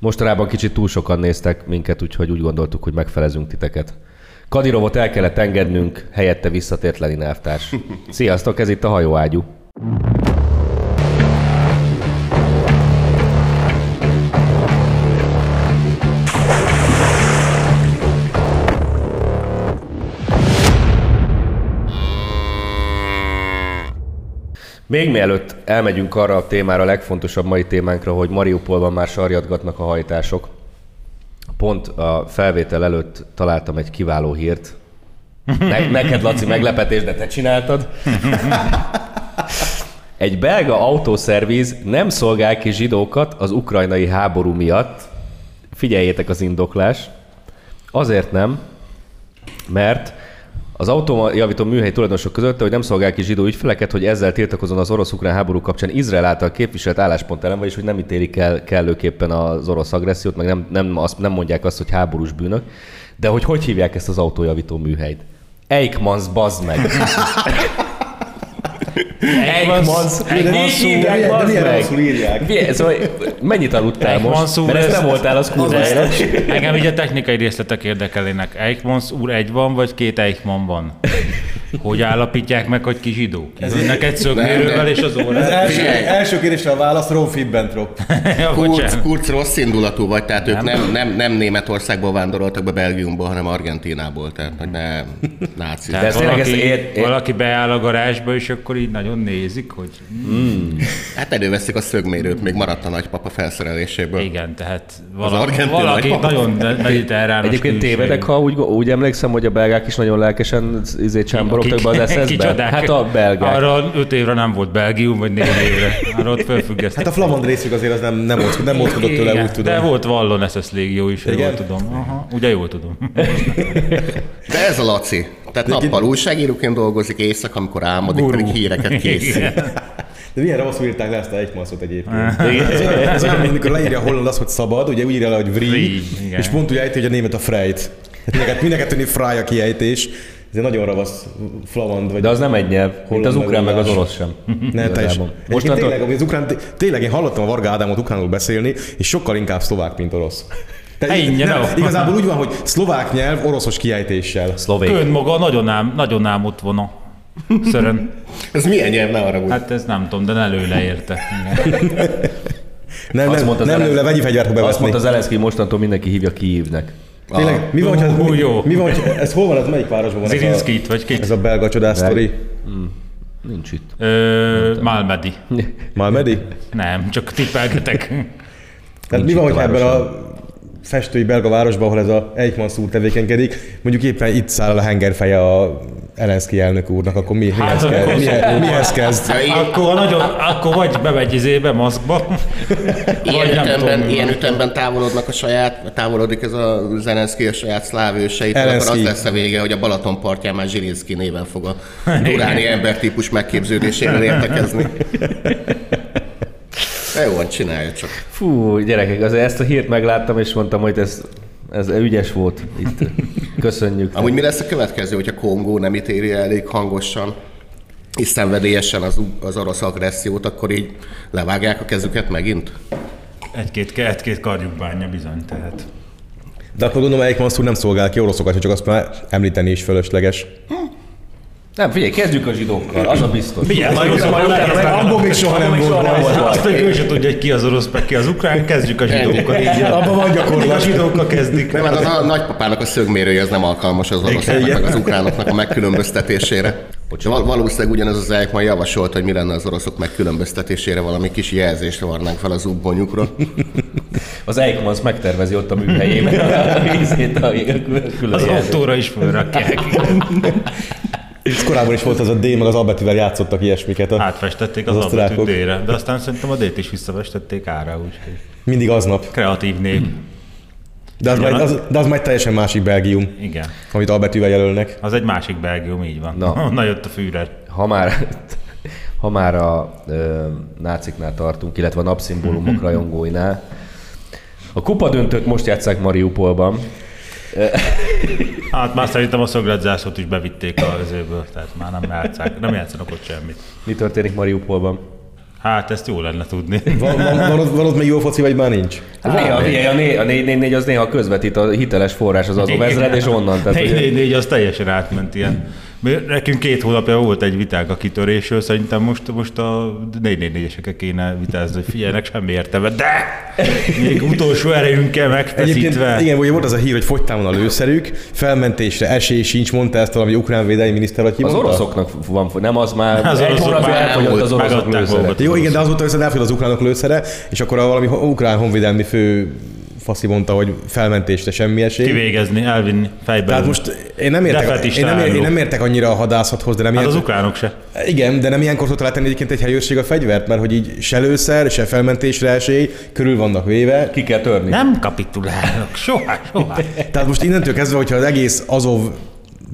Mostanában kicsit túl sokan néztek minket, úgyhogy úgy gondoltuk, hogy megfelezünk titeket. Kadirovot el kellett engednünk, helyette visszatért Lenin elvtárs. Sziasztok, ez itt a hajóágyú. Még mielőtt elmegyünk arra a témára, a legfontosabb mai témánkra, hogy Mariupolban már sarjadgatnak a hajtások. Pont a felvétel előtt találtam egy kiváló hírt. Ne- neked, Laci, meglepetés, de te csináltad. Egy belga autószerviz nem szolgál ki zsidókat az ukrajnai háború miatt. Figyeljétek az indoklás. Azért nem, mert az autójavító műhely tulajdonosok között, hogy nem szolgál ki zsidó ügyfeleket, hogy ezzel tiltakozon az orosz-ukrán háború kapcsán Izrael által képviselt álláspont ellen, vagyis hogy nem ítélik el kellőképpen az orosz agressziót, meg nem, nem, azt, nem mondják azt, hogy háborús bűnök. De hogy hogy hívják ezt az autójavító műhelyt? Eikmans, bazd meg! Eikmans, így hívják, de milyen meg! rosszul írják. Szóval mennyit aludtál most? úr, Mert ezt ez- nem voltál, az kurva. Engem így a technikai részletek érdekelnének. Eichmanns úr egy van, vagy két Eichmann van? Hogy állapítják meg, hogy ki zsidó? Jönnek egy szögmérővel és az Az órán? első, első kérdésre a válasz Ron Fibbentrop. Ja, Kurz. Kurz rossz indulatú vagy, tehát ők nem, nem, nem Németországból vándoroltak be Belgiumból, hanem Argentinából, tehát hogy ne náci. Tehát tényleg valaki, ezt ér- ér- valaki beáll a garázsba, és akkor így nagyon nézik, hogy Hát előveszik a szögmérőt, még maradt a nagypapa felszereléséből. igen, tehát Az valaki nagypapa. nagyon mediterrános Egyébként tévedek, ha úgy, úgy emlékszem, hogy a belgák is nagyon lelkesen izé csámborogtak be az. Kicsodák. Hát a belgák. Arra öt évre nem volt Belgium, vagy négy évre. Arra ott felfüggesztették. Hát a flamand részük azért az nem, nem, mozgott, nem mozgodott tőle, Igen, úgy tudom. De volt Vallon SS légió is, Igen? jól tudom. Aha, ugye jól tudom. De ez a Laci. Tehát nappal újságíróként dolgozik, éjszaka, amikor álmodik, Gurú. pedig híreket készít. De milyen rosszul írták le ezt a Eichmannszot egyébként. Ez olyan, ez olyan, amikor leírja a holland azt, hogy szabad, ugye úgy írja le, hogy igen. és pont úgy ejti, hogy a német a freit. Hát mindenket, mindenket fry a kiejtés. Ez egy nagyon ravasz flamand. Vagy De az nem egy nyelv, mint az ukrán meg az orosz sem. Ne, te is. Igazából. Most Mostantól- tényleg, az ukrán, tényleg én hallottam a Varga Ádámot ukránul beszélni, és sokkal inkább szlovák, mint orosz. Így- ingyen, nem, no. igazából úgy van, hogy szlovák nyelv oroszos kiejtéssel. Szlovék. Ön maga nagyon ám, nagyon ám ott van a szörön. Ez milyen nyelv, ne arra úgy. Hát ez nem tudom, de ne lő le érte. Nem, Azt nem, nem Zelenszky- lőle vegyi fegyvert Azt bevetni. mondta Zelenszky, hogy mostantól mindenki hívja Kijívnek. Tényleg, mi van, Ú, mi, jó. mi van, hogyha, ez hol van, ez melyik városban van ez a, Zirinszkit, vagy kit? ez a belga csodás sztori? Nincs itt. Ö, Malmedy. Malmedy? Nem, csak tippelgetek. Tehát mi itt van, a hogyha ebben a festői belga városban, ahol ez a Eichmann úr tevékenykedik, mondjuk éppen itt száll a hengerfeje a Elenszki elnök úrnak, akkor mi, mihez, Hát, kezd, akkor- mihez, mihez kezd? Ja, ilyen, Akkor, nagyon, akkor vagy bemegy izébe, maszkba, ilyen, vagy nem ütemben, tudom. ilyen ütemben távolodnak a saját, távolodik ez a Zelenszky a saját szláv őseit, akkor az lesz a vége, hogy a Balaton partján már Zsirinszki néven fog a duráni embertípus megképződésével értekezni. De jó, van, csinálja csak. Fú, gyerekek, azért ezt a hírt megláttam, és mondtam, hogy ez, ez ügyes volt itt. Köszönjük. Amúgy mi lesz a következő, hogyha Kongó nem ítéli el elég hangosan és szenvedélyesen az, az orosz agressziót, akkor így levágják a kezüket megint? egy-két, egy-két karjuk bánja bizony, tehát. De akkor gondolom, Eichmann úr nem szolgál ki oroszokat, csak azt már említeni is fölösleges. Nem, figyelj, kezdjük a zsidókkal, az a biztos. Figyelj, Majd- majd- majd majd- utána meg- abból még soha nem volt baj. Azt még ő sem tudja, hogy ki az orosz, meg ki az ukrán, kezdjük a zsidókkal. Így, Abban van Mindig a gyakorlat. zsidókkal kezdik. Nem, hát a nagypapának a szögmérője az nem alkalmas az oroszoknak, meg az ukránoknak a megkülönböztetésére. Val- valószínűleg ugyanez az Eichmann javasolt, hogy mi lenne az oroszok megkülönböztetésére, valami kis jelzést varnánk fel az útbonyukra. Az Eichmanns megtervezi ott a műhelyében a vízét, a külön Az autóra is fölrakják. Ez korábban is volt az a D, meg az A betűvel játszottak ilyesmiket. A, Átfestették az, Az osztrákok. D-re, de aztán szerintem a D-t is visszafestették ára, úgyhogy mindig aznap. kreatív név. De az, majd, az, de az majd teljesen másik Belgium, Igen. amit A betűvel jelölnek. Az egy másik Belgium, így van. Na. Na, jött a Führer. Ha már, ha már a ö, náciknál tartunk, illetve a napszimbólumok rajongóinál, a kupadöntőt most játszák Mariupolban. Hát már szerintem a szöglet zászlót is bevitték a özőből, tehát már nem játszák, nem játszanak ott semmit. Mi történik Mariupolban? Hát ezt jó lenne tudni. Van, van, van, ott, van ott még jó foci, vagy már nincs? Hát néha, figyelj, a, né, a 444 az néha közvetít a hiteles forrás az azon ezred, és onnan. Tehát, négy, hogy- négy, négy, az teljesen átment ilyen. Nekünk két hónapja volt egy vitánk a kitörésről, szerintem most, most a 444-esekkel kéne vitázni, hogy figyeljenek, semmi értelme, de még utolsó erejünkkel megfeszítve. igen, ugye volt az a hír, hogy fogytán van a lőszerük, felmentésre esély sincs, mondta ezt valami ukrán védelmi miniszter, vagy ki Az oroszoknak van, nem az már Az egy oroszok hónapja már elfogyott az oroszok lőszere. Jó, igen, de azóta viszont elfogy az ukránok lőszere, és akkor a valami ukrán honvédelmi fő faszi mondta, hogy felmentésre semmi esély. Kivégezni, elvinni, fejbe. Tehát most én nem, értek, én, nem, én nem értek annyira a hadászathoz, de nem Hát az ilyen, ukránok se. Igen, de nem ilyenkor szokta letenni egyébként egy helyőrség a fegyvert, mert hogy így se lőszer, se felmentésre esély, körül vannak véve. Ki kell törni. Nem kapitulálok, soha, soha. Tehát most innentől kezdve, hogyha az egész Azov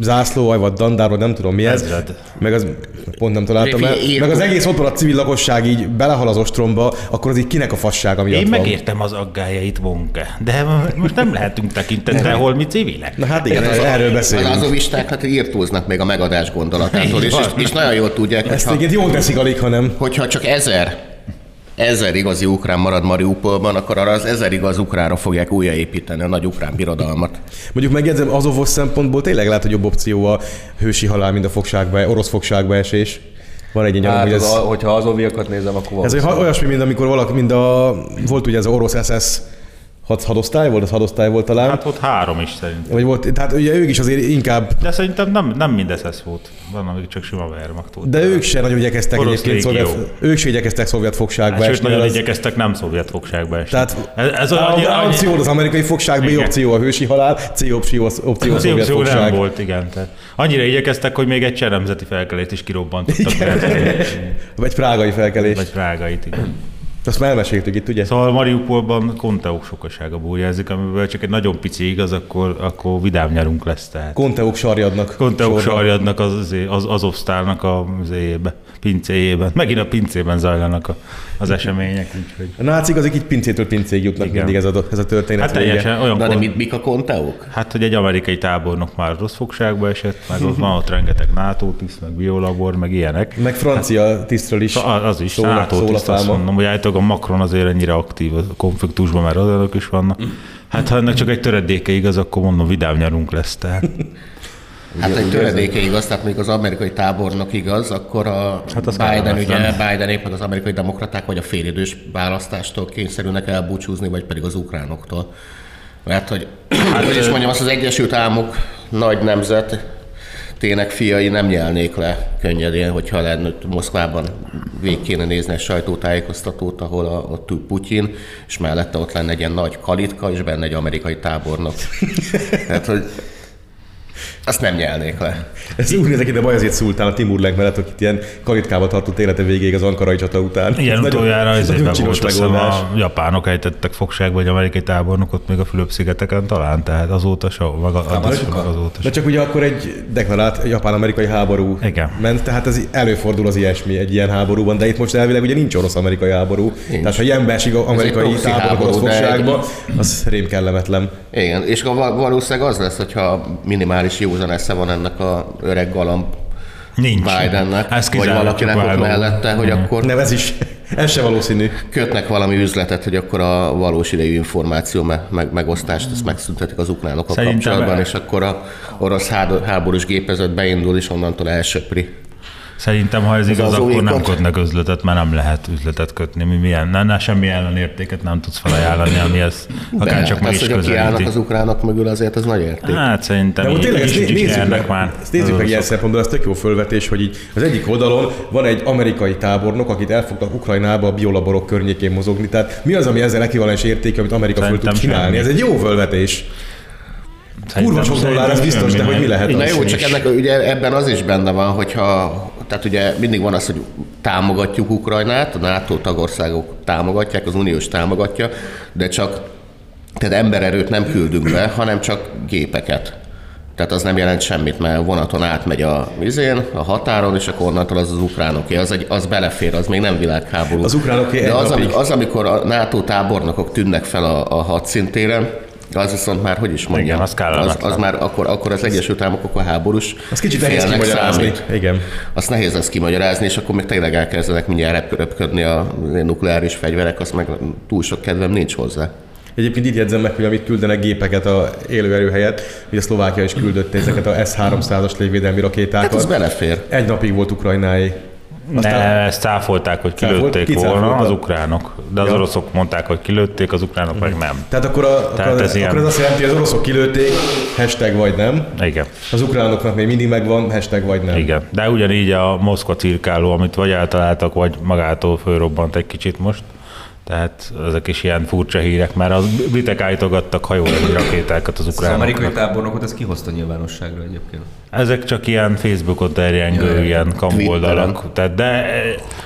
zászló, vagy dandár, vagy nem tudom mi ez, Ezred. meg az, pont nem találtam el, meg az egész ott a civil lakosság így belehal az ostromba, akkor az így kinek a fassága miatt Én van. megértem az aggájait, Vonke, de most nem lehetünk tekintettel, hol mi civilek. Na hát igen, Az- erről Az beszélünk. azovisták hát írtóznak még a megadás gondolatától, és, és, és nagyon jól tudják, Ezt hogyha, jól teszik alig, ha nem. hogyha csak ezer ezer igazi ukrán marad Mariupolban, akkor arra az ezer igaz ukránra fogják újraépíteni a nagy ukrán birodalmat. Mondjuk megjegyzem, azovos szempontból tényleg lehet, hogy jobb opció a hősi halál, mint a fogságba, orosz fogságba esés. Van egy ilyen Hát, hogy az, ez, a, hogyha az oviakat nézem, akkor ez olyasmi, mint amikor valaki, mint a, volt ugye ez a orosz SS had, hadosztály volt, az hadosztály volt talán. Hát ott három is szerintem. Vagy volt, tehát ugye ők is azért inkább, De szerintem nem, nem mindez ez volt. Van, amik csak sima Wehrmacht volt. de ők se nagyon igyekeztek Orosz egyébként szovjet, ők se igyekeztek szovjet fogságba Hát, sőt, esni. nagyon mert az- igyekeztek nem szovjet fogságba esni. Tehát ez, ez A, annyi, a, annyi, opció az amerikai fogság, B Igen. opció a hősi halál, C opció, az opció a szovjet opció nem fogság. volt, igen. Tehát annyira igyekeztek, hogy még egy cseh nemzeti felkelést is kirobbantottak. Vagy prágai felkelés. Vagy prágait, igen. Azt már elmeséltük itt, ugye? Szóval Mariupolban konteók sokasága búrjázik, amiből csak egy nagyon pici igaz, akkor, akkor vidám nyarunk lesz. Tehát. Konteók sarjadnak. Konteók sorba. sarjadnak az, az, az Azosztálnak a zébe, pincéjében. Megint a pincében zajlanak a, az események, úgyhogy... A nácik azok így pincétől pincéig jutnak Igen. mindig ez a, ez a történet. Hát teljesen olyan Na de mit, mik a konteók? Hát, hogy egy amerikai tábornok már rossz fogságba esett, meg ott van ott rengeteg NATO tiszt, meg biolabor, meg ilyenek. Meg francia tisztről is. A- Az is, szól a- NATO tiszt, azt mondom, hogy állítólag a Macron azért ennyire aktív a konfliktusban, mert azok is vannak. Hát ha ennek csak egy töredéke igaz, akkor mondom, vidám nyarunk lesz. Tehát. Hát egy töredéke igaz, tehát még az amerikai tábornok igaz, akkor a Hát az Biden, ugye, kellemetlen. Biden éppen az amerikai demokraták vagy a félidős választástól kényszerülnek elbúcsúzni, vagy pedig az ukránoktól. Mert hogy, hát, hogy is mondjam, azt az Egyesült Államok nagy nemzet, tének fiai nem nyelnék le könnyedén, hogyha lenne Moszkvában végig kéne nézni egy sajtótájékoztatót, ahol a, ott ül Putyin, és mellette ott lenne egy ilyen nagy kalitka, és benne egy amerikai tábornok. Tehát, hogy azt nem nyelnék le. Ez úgy nézek, de Bajazid Szultán, a Timur Lenk mellett, akit ilyen kalitkába tartott élete végéig az ankarai csata után. Igen, Ez nagyon- utoljára ez csinos volt, megoldás. a japánok ejtettek fogságba egy amerikai tábornokot még a Fülöp-szigeteken talán, tehát azóta se, meg, a, meg azóta De csak ugye akkor egy deklarált japán-amerikai háború Igen. ment, tehát ez előfordul az ilyesmi egy ilyen háborúban, de itt most elvileg ugye nincs orosz-amerikai háború. Nincs. Tehát ha ilyenbe esik a amerikai proxy táborok orosz fogságba, az rém kellemetlen. Igen, és valószínűleg az lesz, hogyha minimális józan esze van ennek a öreg galamb Nincs. Bidennek, Ez vagy valakinek ott mellette, hogy akkor Nem, ez is, ez se valószínű. kötnek valami üzletet, hogy akkor a valós idejű információ me- meg- megosztást ezt megszüntetik az ukránokkal Szerintem kapcsolatban, el- és akkor a orosz háborús gépezet beindul, és onnantól elsöpri. Szerintem, ha ez igaz, az akkor nem kötnek üzletet, mert nem lehet üzletet kötni. Mi milyen, ne, ne, semmi ellenértéket nem tudsz felajánlani, ami ez akár csak hát meg az, is közelíti. az ukránok mögül, azért az nagy érték. Hát szerintem De így, most tényleg ezt nézzük nyernek meg, már. ezt nézzük meg ilyen szempontból, ez tök jó fölvetés, hogy így az egyik oldalon van egy amerikai tábornok, akit elfogtak Ukrajnába a biolaborok környékén mozogni. Tehát mi az, ami ezzel ekvivalens értéke, amit Amerika föl tud csinálni? semmi. Ez egy jó fölvetés. Kurva sok dollár, ez biztos, de hogy mi lehet Na az jó, is. csak ennek ugye ebben az is benne van, hogyha, tehát ugye mindig van az, hogy támogatjuk Ukrajnát, a NATO tagországok támogatják, az uniós támogatja, de csak tehát embererőt nem küldünk be, hanem csak gépeket. Tehát az nem jelent semmit, mert vonaton átmegy a vizén, a határon, és akkor onnantól az az ukránoké. Az, egy, az belefér, az még nem világháború. Az ukránoké De az, ami, az, amikor a NATO tábornokok tűnnek fel a, a hadszintéren, Az viszont már, hogy is mondjam, Igen, az az, az már akkor, akkor az Egyesült Államok akkor háborús. Az kicsit nehéz kimagyarázni. számít. Igen. Azt nehéz ezt kimagyarázni, és akkor még tényleg elkezdenek mindjárt röpködni a nukleáris fegyverek, azt meg túl sok kedvem nincs hozzá. Egyébként itt jegyzem meg, hogy amit küldenek gépeket a élőerő helyett, hogy a Szlovákia is küldött ezeket a S-300-as légvédelmi rakétákat. Hát az belefér. Egy napig volt ukrajnái. Ne, ezt cáfolták, hogy Cáfolt? kilőtték Ki volna az ukránok. De az Ja. oroszok mondták, hogy kilőtték, az ukránok meg nem. Tehát akkor, a, Tehát akkor, ez ilyen- akkor ez azt jelenti, hogy az oroszok kilőtték, hashtag vagy nem. Igen. Az ukránoknak még mindig megvan, hashtag vagy nem. Igen, de ugyanígy a Moszkva cirkáló, amit vagy eltaláltak, vagy magától fölrobbant egy kicsit most. Tehát ezek is ilyen furcsa hírek, mert az britek állítogattak hajóra rakétákat az Az amerikai ukránoknak. tábornokot ez kihozta nyilvánosságra egyébként. Ezek csak ilyen Facebookon terjengő, Ja, ilyen kamoldalak. Tehát de,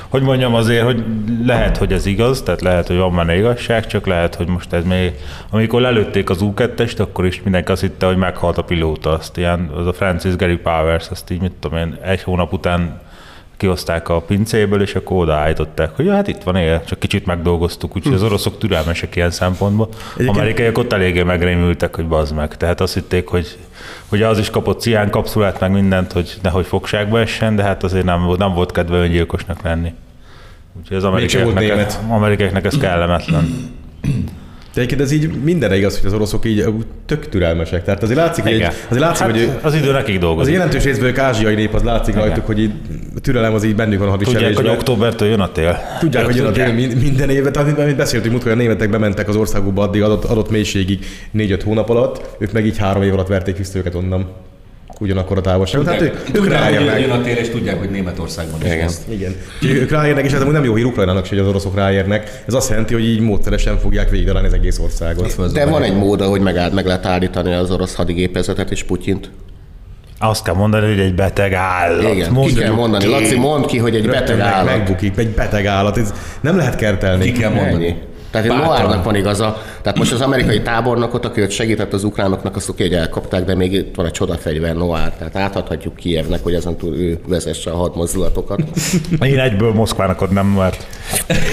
hogy mondjam azért, hogy lehet, hogy ez igaz, tehát lehet, hogy van benne igazság, csak lehet, hogy most ez még, amikor lelőtték az U2-est, akkor is mindenki azt hitte, hogy meghalt a pilóta. Azt ilyen, az a Francis Gary Powers, azt így mit tudom én, egy hónap után kihozták a pincéből, és akkor odaállították, hogy ja, hát itt van él, csak kicsit megdolgoztuk, úgyhogy az oroszok türelmesek ilyen szempontból. Egyébként- Amerikaiak ott eléggé megrémültek, hogy bazd meg. Tehát azt hitték, hogy, hogy az is kapott cián kapszulát, meg mindent, hogy nehogy fogságba essen, de hát azért nem, volt- nem volt kedve öngyilkosnak lenni. Úgyhogy az német. amerikaiaknak ez kellemetlen. Egyébként ez így mindenre igaz, hogy az oroszok így tök türelmesek. Tehát azért látszik, hogy, egy, azért látszik, hát, hogy az idő nekik az dolgozik. jelentős részből ők ázsiai nép, az látszik Igen. rajtuk, hogy így, a türelem az így bennük van a Tudják, hogy hadviselésben. októbertől jön a tél. Tudják, hogy jön a tél min- minden évet, amit, amit beszéltünk múltkor, hogy a németek bementek az országukba addig adott, adott mélységig 4-5 hónap alatt, ők meg így három év alatt verték vissza őket onnan. Ugyanakkor a távolságot. Tehát ők, ők ráérnek. jön a tér, és tudják, hogy Németországban is Igen. van. Igen. Úgyhogy ők ráérnek, és ez nem jó hír Ukrajnának, se, hogy az oroszok ráérnek. Ez azt jelenti, hogy így módszeresen fogják végigdalálni az egész országot. De van egy mód, hogy meg, meg lehet állítani az orosz hadigépezetet és Putyint. Azt kell mondani, hogy egy beteg állat. Igen, ki Mondjuk kell mondani. ki. Laci, mondd ki, hogy egy Rögtön beteg állat. megbukik, egy beteg állat. Ez nem lehet kertelni. Ki kell mondani. Ennyi. Tehát egy Bátran. Noárnak van igaza. Tehát most az amerikai tábornokot, aki ott segített az ukránoknak, azt oké, hogy elkapták, de még itt van egy csodafegyver Noár. Tehát átadhatjuk Kievnek, hogy ezen túl ő vezesse a hadmozdulatokat. Én egyből Moszkvának adnám, mert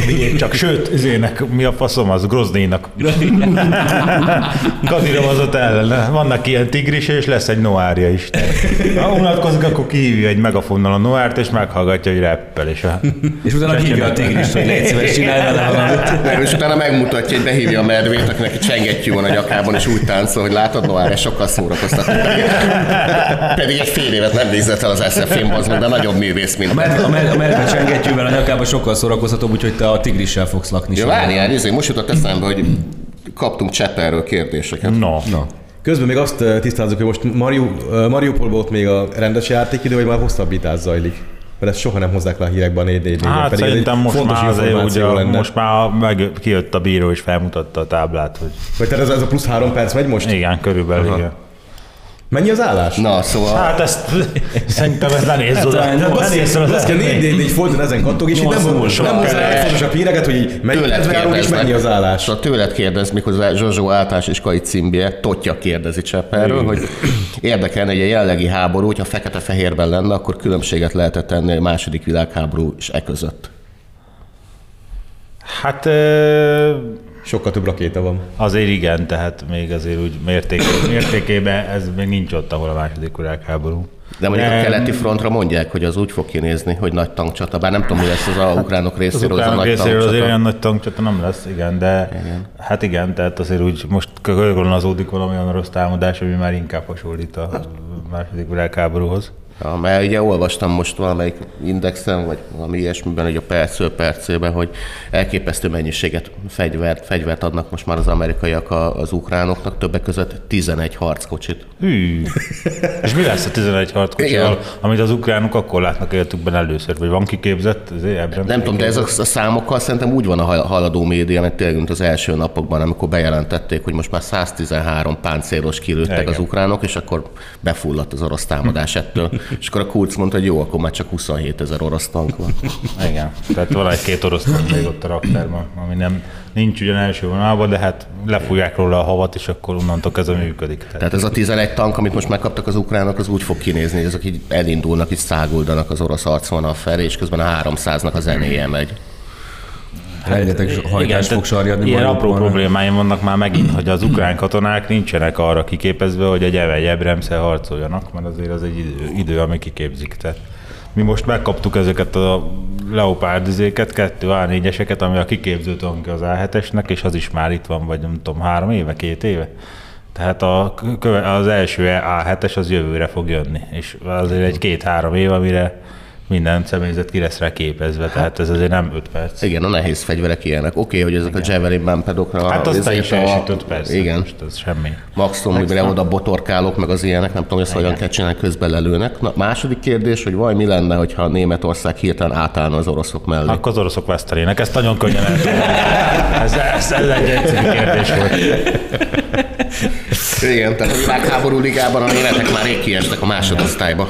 miért csak, sőt, izének, mi a faszom az, Grozdénak. Kadirov az ott ellen. Vannak ilyen tigris, és lesz egy noárja is. Ha unatkozik, akkor kihívja egy megafonnal a noárt, és meghallgatja, hogy reppel. És a... És utána hívja a tigrist, hogy légy szíves, csinálj vele valamit. Nem, és utána megmutatja, hogy behívja a medvét, akinek egy csengettyű van a nyakában, és úgy táncol, hogy látod, Noár, ez sokkal szórakoztató. Pedig, egy fél évet nem végzett el az SF-én, az de nagyobb művész, mint A medve, a medve, a medve csengettyűvel a nyakába sokkal szórakoztatóbb, úgyhogy te a tigrissel fogsz lakni. Ja, várjál, ezért most jutott eszembe, hogy kaptunk Csepperről kérdéseket. No. Na, Közben még azt eh, tisztázzuk, hogy most Mariu, eh, Mariupolban ott még a rendes játékidő, vagy már hosszabbítás zajlik. Mert ezt soha nem hozzák le a hírekben a 4 4 Hát pedig szerintem most fontos már, azért, ugye, lenne. most már meg, kijött a bíró és felmutatta a táblát, hogy Vagy tehát ez, ez a plusz három perc megy most? igen, körülbelül igen. Mennyi az állás? Na, szóval... Hát ezt szerintem ez ne nézz oda. Hát, Ne Azt nézz oda. azt kell 4 4 4 folyton ezen kattog, és így nem, nem, nem hozzá a híreket, hogy így mennyi és mennyi az állás. Szóval tőled kérdez, mikor Zsozsó általános iskolai címbje, Totya kérdezi Csepperről, hogy érdekelne, hogy a jelenlegi háború, hogyha fekete-fehérben lenne, akkor különbséget lehetett tenni a második világháború és e között. Hát ö, Sokkal több rakéta van. azért igen, tehát még azért úgy mérték, mértékében ez még nincs ott, ahol a második világháború. De mondjuk Nem. a keleti frontra mondják, hogy az úgy fog kinézni, hogy nagy tankcsata, bár nem tudom, hogy lesz az a ukránok Az részéről, az, a ukránok nagy részéről azért tankcsata. olyan nagy tankcsata nem lesz, igen, de igen. hát igen, tehát azért úgy most körülazódik valami olyan rossz támadás, ami már inkább hasonlít a második világháborúhoz. Ja, mert ugye olvastam most valamelyik indexen, vagy valami ilyesmiben, hogy a percről percében, hogy elképesztő mennyiséget fegyvert, fegyvert adnak most már az amerikaiak a- az ukránoknak, többek között 11 harckocsit. Hű. És mi lesz a 11 harckocsival, amit az ukránok akkor látnak életükben először? Vagy van kiképzett? Ebben Nem tudom, de ez a, a számokkal szerintem úgy van a hal- haladó média, mert tényleg mint az első napokban, amikor bejelentették, hogy most már 113 páncélos kilőttek Igen. az ukránok, és akkor befulladt az orosz támadás ettől. És akkor a Kurz mondta, hogy jó, akkor már csak 27 ezer orosz tank van. Igen, tehát van egy-két orosz tank még ott a raktárban, ami nem, nincs ugyan első vonalban, de hát lefújják róla a havat, és akkor onnantól kezdve működik. Tehát, Tehát ez a 11 tank, amit most megkaptak az ukránok, az úgy fog kinézni, hogy ezek így elindulnak, így száguldanak az orosz arcvonal felé, és közben a 300-nak a zenéje megy. Rengeteg hajtás fog sarjadni Ilyen apró problémáim vannak már megint, hogy az ukrán katonák nincsenek arra kiképezve, hogy egy Evel Jebremszel harcoljanak, mert azért az egy idő, idő ami kiképzik. Tehát mi most megkaptuk ezeket a Leopard izéket, kettő A4-eseket, ami a kiképző tankja az A7-esnek, és az is már itt van, vagy nem tudom, három éve, két éve. Tehát a, köve- az első A7-es az jövőre fog jönni, és azért egy két-három év, amire minden személyzet ki lesz rá képezve, tehát ez azért nem 5 perc. Igen, a nehéz fegyverek ilyenek. Oké, okay, hogy ezek a Javelin bumpedokra... Hát azt is elsütött, persze. Igen. Most ez semmi. Maximum, mire oda botorkálok, meg az ilyenek, nem tudom, hogy ezt hogyan kell csinálni, közben lelőnek. Na, második kérdés, hogy vaj, mi lenne, hogyha Németország hirtelen átállna az oroszok mellé? Akkor az oroszok vesztelének, ezt nagyon könnyen tudom. ez, ez, ez egy egyszerű kérdés volt. Igen, tehát a világháború ligában a németek már rég kiestek a másodosztályba.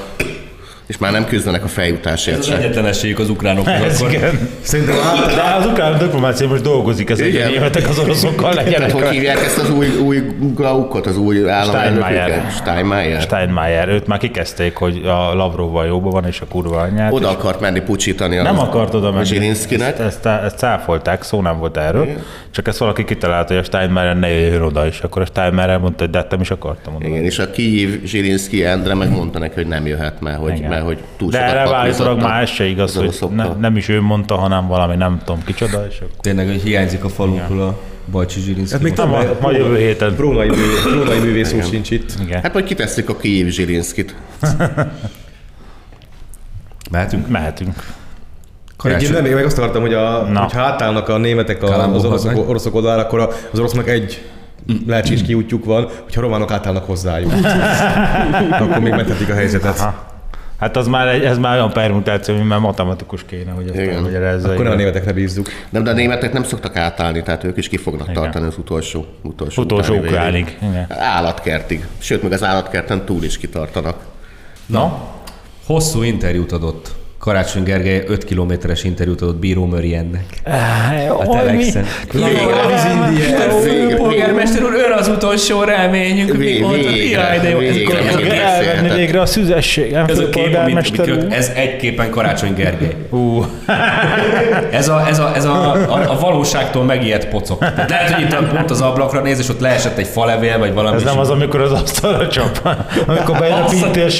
És már nem küzdenek a feljutásért Ez az egyetlen esélyük az ukránoknak Ez akkor. igen. Szerintem De az ukrán diplomácia most dolgozik, ez hogy Igen. németek az oroszokkal Tehát hogy legyenek. hívják ezt az új, új glaukot, az új államelnöküket? Steinmeier. Steinmeier. Steinmeier, őt már kikezdték, hogy a Lavrovval jóban van, és a kurva anyját. Oda akart menni pucsítani nem akart oda menni. Zsilinszkinek. Ezt, ezt, ezt cáfolták, szó nem volt erről. Csak ezt valaki kitalálta, hogy a Steinmeier ne jöjjön oda, és akkor a Steinmeier mondta, hogy de hát nem is akartam oda. Igen, és a Kijiv Zsilinszki Endre megmondta neki, hogy nem jöhet, mert hogy, Igen. Mert hogy túl De erre állítólag már ez se igaz, az hogy ne, nem is ő mondta, hanem valami nem tudom kicsoda, és akkor... Tényleg, hogy hiányzik a falunkról a Bajcsi Zsirinszki. Hát még Nem, ma, ma jövő héten. Művész, prónai művész úr sincs itt. Igen. Hát majd kitesszük a Kijiv Zsilinszkit. Mehetünk? Mehetünk. Egyébként nem, még meg azt akartam, hogy a, Na. hogyha átállnak a németek a, az oroszok, oroszok oldalára, akkor a- az orosznak egy lehetséges kiútjuk van, hogyha a románok átállnak hozzájuk. akkor még menthetik a helyzetet. Ha. Hát az már, egy, ez már olyan permutáció, mint már matematikus kéne, hogy ezt Igen. elmagyarázza. Akkor nem a igen. németekre bízzuk. Nem, de a németek nem szoktak átállni, tehát ők is ki fognak tartani az utolsó, utolsó, Utolsó ukránig. Igen. Állatkertig. Sőt, még az állatkerten túl is kitartanak. Na, Hosszú interjút adott. Karácsony Gergely 5 kilométeres interjút adott Bíró Möriennek. A Telexen. Polgármester úr, ön az utolsó reményünk. Jaj, de jó. Ez, végre. elvenni a szüzesség, nem ez a kép, amit, polgármester amit úr. ez egy képen Karácsony Gergely. Ú, Ez a, ez a, ez a, a, a valóságtól megijedt pocok. Tehát lehet, hogy itt pont az ablakra néz, és ott leesett egy falevél, vagy valami. ez nem az, amikor az asztalra csap, amikor bejön a pintér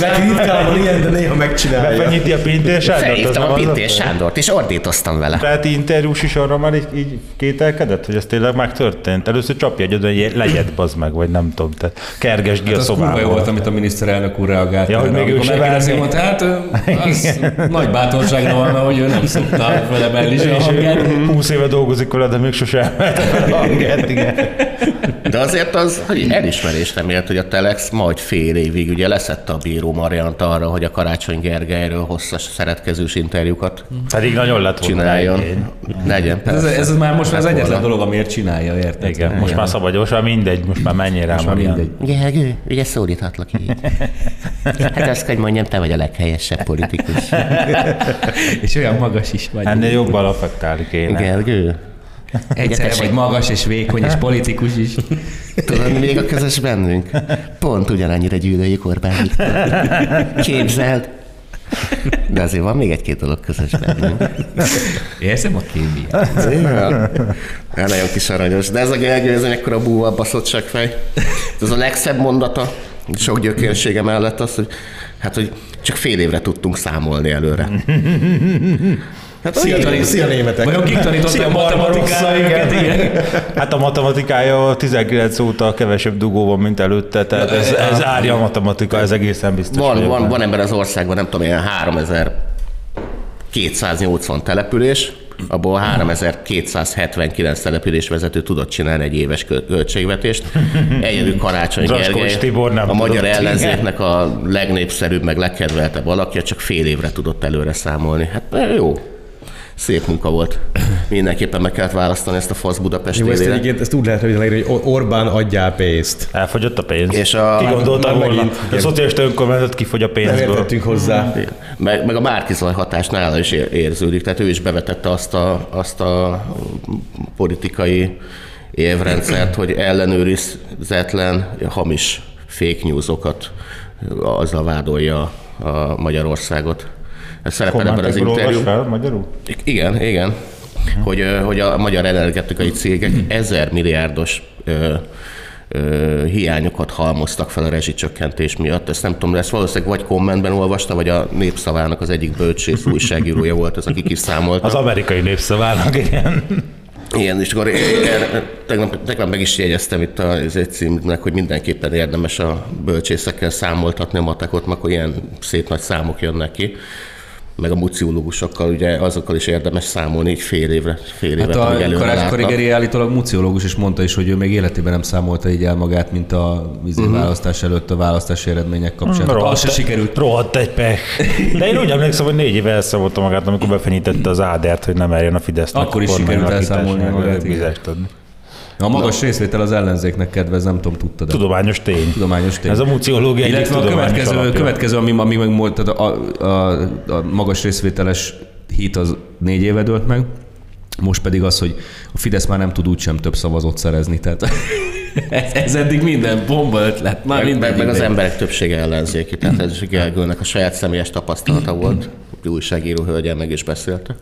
Neki ritkán van ilyen, de néha megcsinálja. Benyíti a pintér sándort. Felhívtam a Pintér? Sándort, és ordítoztam vele. Tehát interjús is arra már így, így kételkedett, hogy ez tényleg megtörtént. Először csapja egy hogy legyed bazd meg, vagy nem tudom, tehát kergesd ki Hát a szobába. volt, amit a miniszterelnök úr reagált. Ja, hogy még ő amikor se megkérdezi, várni. mondta, hát az nagy bátorságra van, hogy ő nem szokta hangját. ő 20 éve dolgozik vele, de még sose a hangját, igen. De azért az hogy elismerésre mért, hogy a Telex majd fél évig ugye leszette a bíró Mariant arra, hogy a Karácsony Gergelyről hosszas szeretkezős interjúkat Pedig nagyon lett volna csináljon. igény. Legyen, Ez, ez már most már az egyetlen volna. dolog, amiért csinálja, érted? Igen, most már szabad, most már mindegy, most már menjél rá, Most már mindegy. Gergő, ugye szólíthatlak így. Hát azt kell, hogy mondjam, te vagy a leghelyesebb politikus. És olyan magas is vagy. Ennél jobban affektálni kéne. Gergő, Egyszerre vagy magas és vékony és politikus is. tudod, mi még a közös bennünk? Pont ugyanannyira gyűlöljük Orbán Viktor. Képzeld. De azért van még egy-két dolog közös bennünk. Érzem a kémiát. Ja. Ja, nagyon kis aranyos. De ez a Gergő, ez ekkora búva baszottságfej. Ez a legszebb mondata, sok gyökérsége mellett az, hogy hát, hogy csak fél évre tudtunk számolni előre. Hát, Szia. Tani, szia németek! Vajon kik tanították a matematikára őket? Igen. Hát a matematikája 19 óta kevesebb dugó van, mint előtte, tehát ez, ez árja a matematika, ez egészen biztos. Van, van, van ember az országban, nem tudom, ilyen 3280 település, abból 3279 település vezető tudott csinálni egy éves kö- költségvetést. Egyedül Karácsony Gergely, Tibor nem a magyar tudott, ellenzéknek a legnépszerűbb, meg legkedveltebb alakja, csak fél évre tudott előre számolni. Hát eh, jó. Szép munka volt. Mindenképpen meg kellett választani ezt a fasz Budapest Jó, ezt élére. egyébként ezt úgy lehet leírni, hogy Orbán adjál pénzt. Elfogyott a pénz. És a- Ki gondolta már volna? megint, A szocialista önkormányzat kifogy a Nem pénzből. értettünk hozzá. Meg, meg a Márkizaj hatás nála is ér- érződik, tehát ő is bevetette azt a, azt a politikai évrendszert, hogy ellenőrizetlen, hamis fake newsokat azzal vádolja a Magyarországot. Ez szerepel ebben az interjú. fel magyarul? Igen, igen. hogy, hogy a magyar energetikai cégek ezer milliárdos ö, ö, hiányokat halmoztak fel a rezsicsökkentés miatt. Ezt nem tudom, ezt valószínűleg vagy kommentben olvasta, vagy a Népszavának az egyik bölcsész újságírója volt az, aki kiszámolta. Az amerikai népszavának, igen. Igen, és akkor én- tegnap, tegnap meg is jegyeztem itt az egy címnek, hogy mindenképpen érdemes a bölcsészekkel számoltatni a matekot, mert akkor ilyen szép nagy számok jönnek ki meg a muciológusokkal, ugye azokkal is érdemes számolni így fél évre, fél évet, Hát a amíg előre Karács. Karigeri állítólag muciológus is mondta is, hogy ő még életében nem számolta így el magát, mint a vízi Mhm. választás előtt a választási eredmények kapcsán. Tehát az se sikerült. Rohadt egy pech. De én úgy emlékszem, hogy négy éve elszámolta magát, amikor befenyítette az Ádert, hogy nem eljön a Fidesznek Akkor is sikerült elszámolni magát, igen. A magas részvétel az ellenzéknek kedvez, nem tudom, tudtad de Tudományos tény. Tudományos tény. Ez a muciológia egyik Illetve a következő, alapja. következő ami, ami meg volt, tehát a, a, a, magas részvételes hit az négy éve dölt meg, most pedig az, hogy a Fidesz már nem tud úgysem több szavazót szerezni. Tehát ez, ez eddig minden bomba ötlet. Már Meg, minden meg, meg az emberek többsége ellenzéki, tehát ez is Gergőnek a saját személyes tapasztalata volt. Újságíró hölgyel meg is beszélte.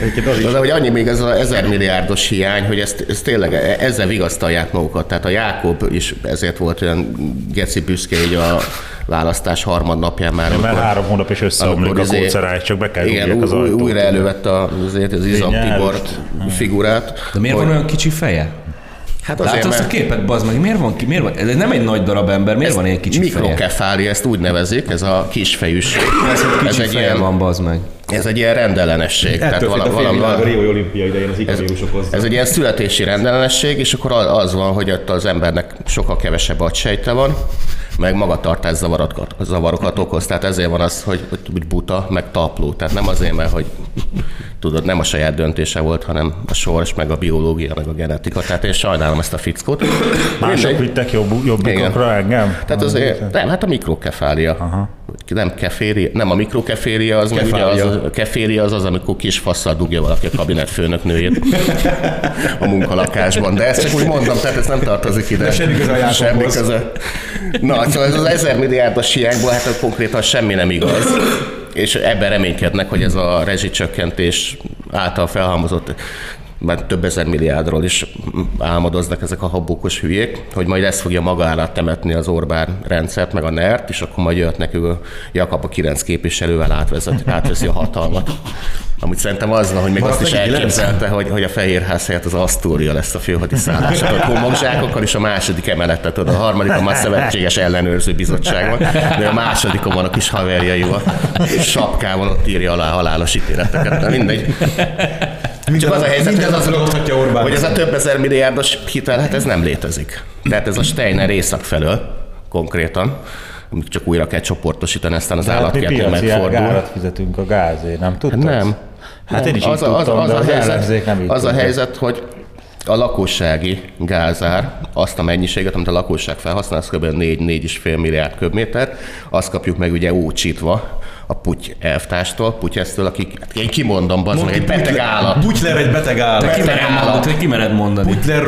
Az is. De hogy annyi még ez az ezer milliárdos hiány, hogy ezt, ezt tényleg ezzel vigasztalják magukat. Tehát a Jákob is ezért volt olyan geci büszke így a választás harmad napján már. Mert amikor- három hónap és összeomlik a izé- kóceráj, csak be kell Igen, rúgják az új, ajtót. újra elővette azért az Izam. Tibor figurát. De miért hogy- van olyan kicsi feje? Hát azért, Látod azt a képet, bazd meg, miért van ki? Miért van? Ez nem egy nagy darab ember, miért van ilyen kicsi feje? mikrokefália, ezt úgy nevezik, ez a kisfejűs. Ez, hogy Ez kicsi egy, feje ilyen, van, bazd meg. ez egy ilyen rendellenesség. Ettől félt a félvilág a Rio olimpia idején az ikavírus okozta. Ez egy ilyen születési rendellenesség, és akkor az van, hogy ott az embernek sokkal kevesebb agysejte van, meg magatartás zavarokat, zavarokat okoz. Tehát ezért van az, hogy, hogy buta, meg tapló. Tehát nem azért, mert hogy tudod, nem a saját döntése volt, hanem a sors, meg a biológia, meg a genetika. Tehát én sajnálom ezt a fickót. Mások vittek jobb, jobbikokra engem? Tehát azért, nem, hát a mikrokefália. Aha. Nem keféria, nem a mikrokeféria, az ugye az, Kefália. a keféria az az, amikor kis fasszal dugja valaki a kabinet főnöknőjét a munkalakásban. De ezt csak úgy mondom, tehát ez nem tartozik ide. De semmi köze. Semmi köze. Na, szóval ez az ezer milliárdos hiányból, hát konkrétan semmi nem igaz. És ebben reménykednek, hogy ez a rezsicsökkentés által felhalmozott már több ezer milliárdról is álmodoznak ezek a habókos hülyék, hogy majd ezt fogja maga alá temetni az Orbán rendszert, meg a NERT, és akkor majd jöhet nekünk Jakab a 9 képviselővel átvezet, átveszi a hatalmat. Amúgy szerintem az hogy még azt is kilenc? elképzelte, hogy, hogy a Fehérház helyett az Asztória lesz a főhadiszállás. A homokzsákokkal és a második emeletet, a harmadikon már szövetséges ellenőrző bizottság van, de a másodikon van a kis haverjaival, sapkával ott írja alá halálos ítéleteket. De mindegy. Csak az a helyzet, hogy minden az ragadhatja Orbán. hogy ez a több ezer milliárdos hitel, hát ez nem létezik. Tehát ez a Steiner észak felől konkrétan, amit csak újra kell csoportosítani, aztán az Hát mi állatkertő piaci megfordul. árat fizetünk a gázért, nem tudtad? Nem. Hát én is az, így a, az, tudtam, az, de a az ellenzék helyzet, nem így az a helyzet, hogy a lakossági gázár, azt a mennyiséget, amit a lakosság felhasznál, az kb. 4-4,5 milliárd köbméter, azt kapjuk meg ugye ócsítva a Puty elvtárstól, Putyesztől, akik, hát én kimondom, az meg egy beteg állat. Butler egy beteg állat. Ki mered állat. mondani, hogy ki mered mondani? Butler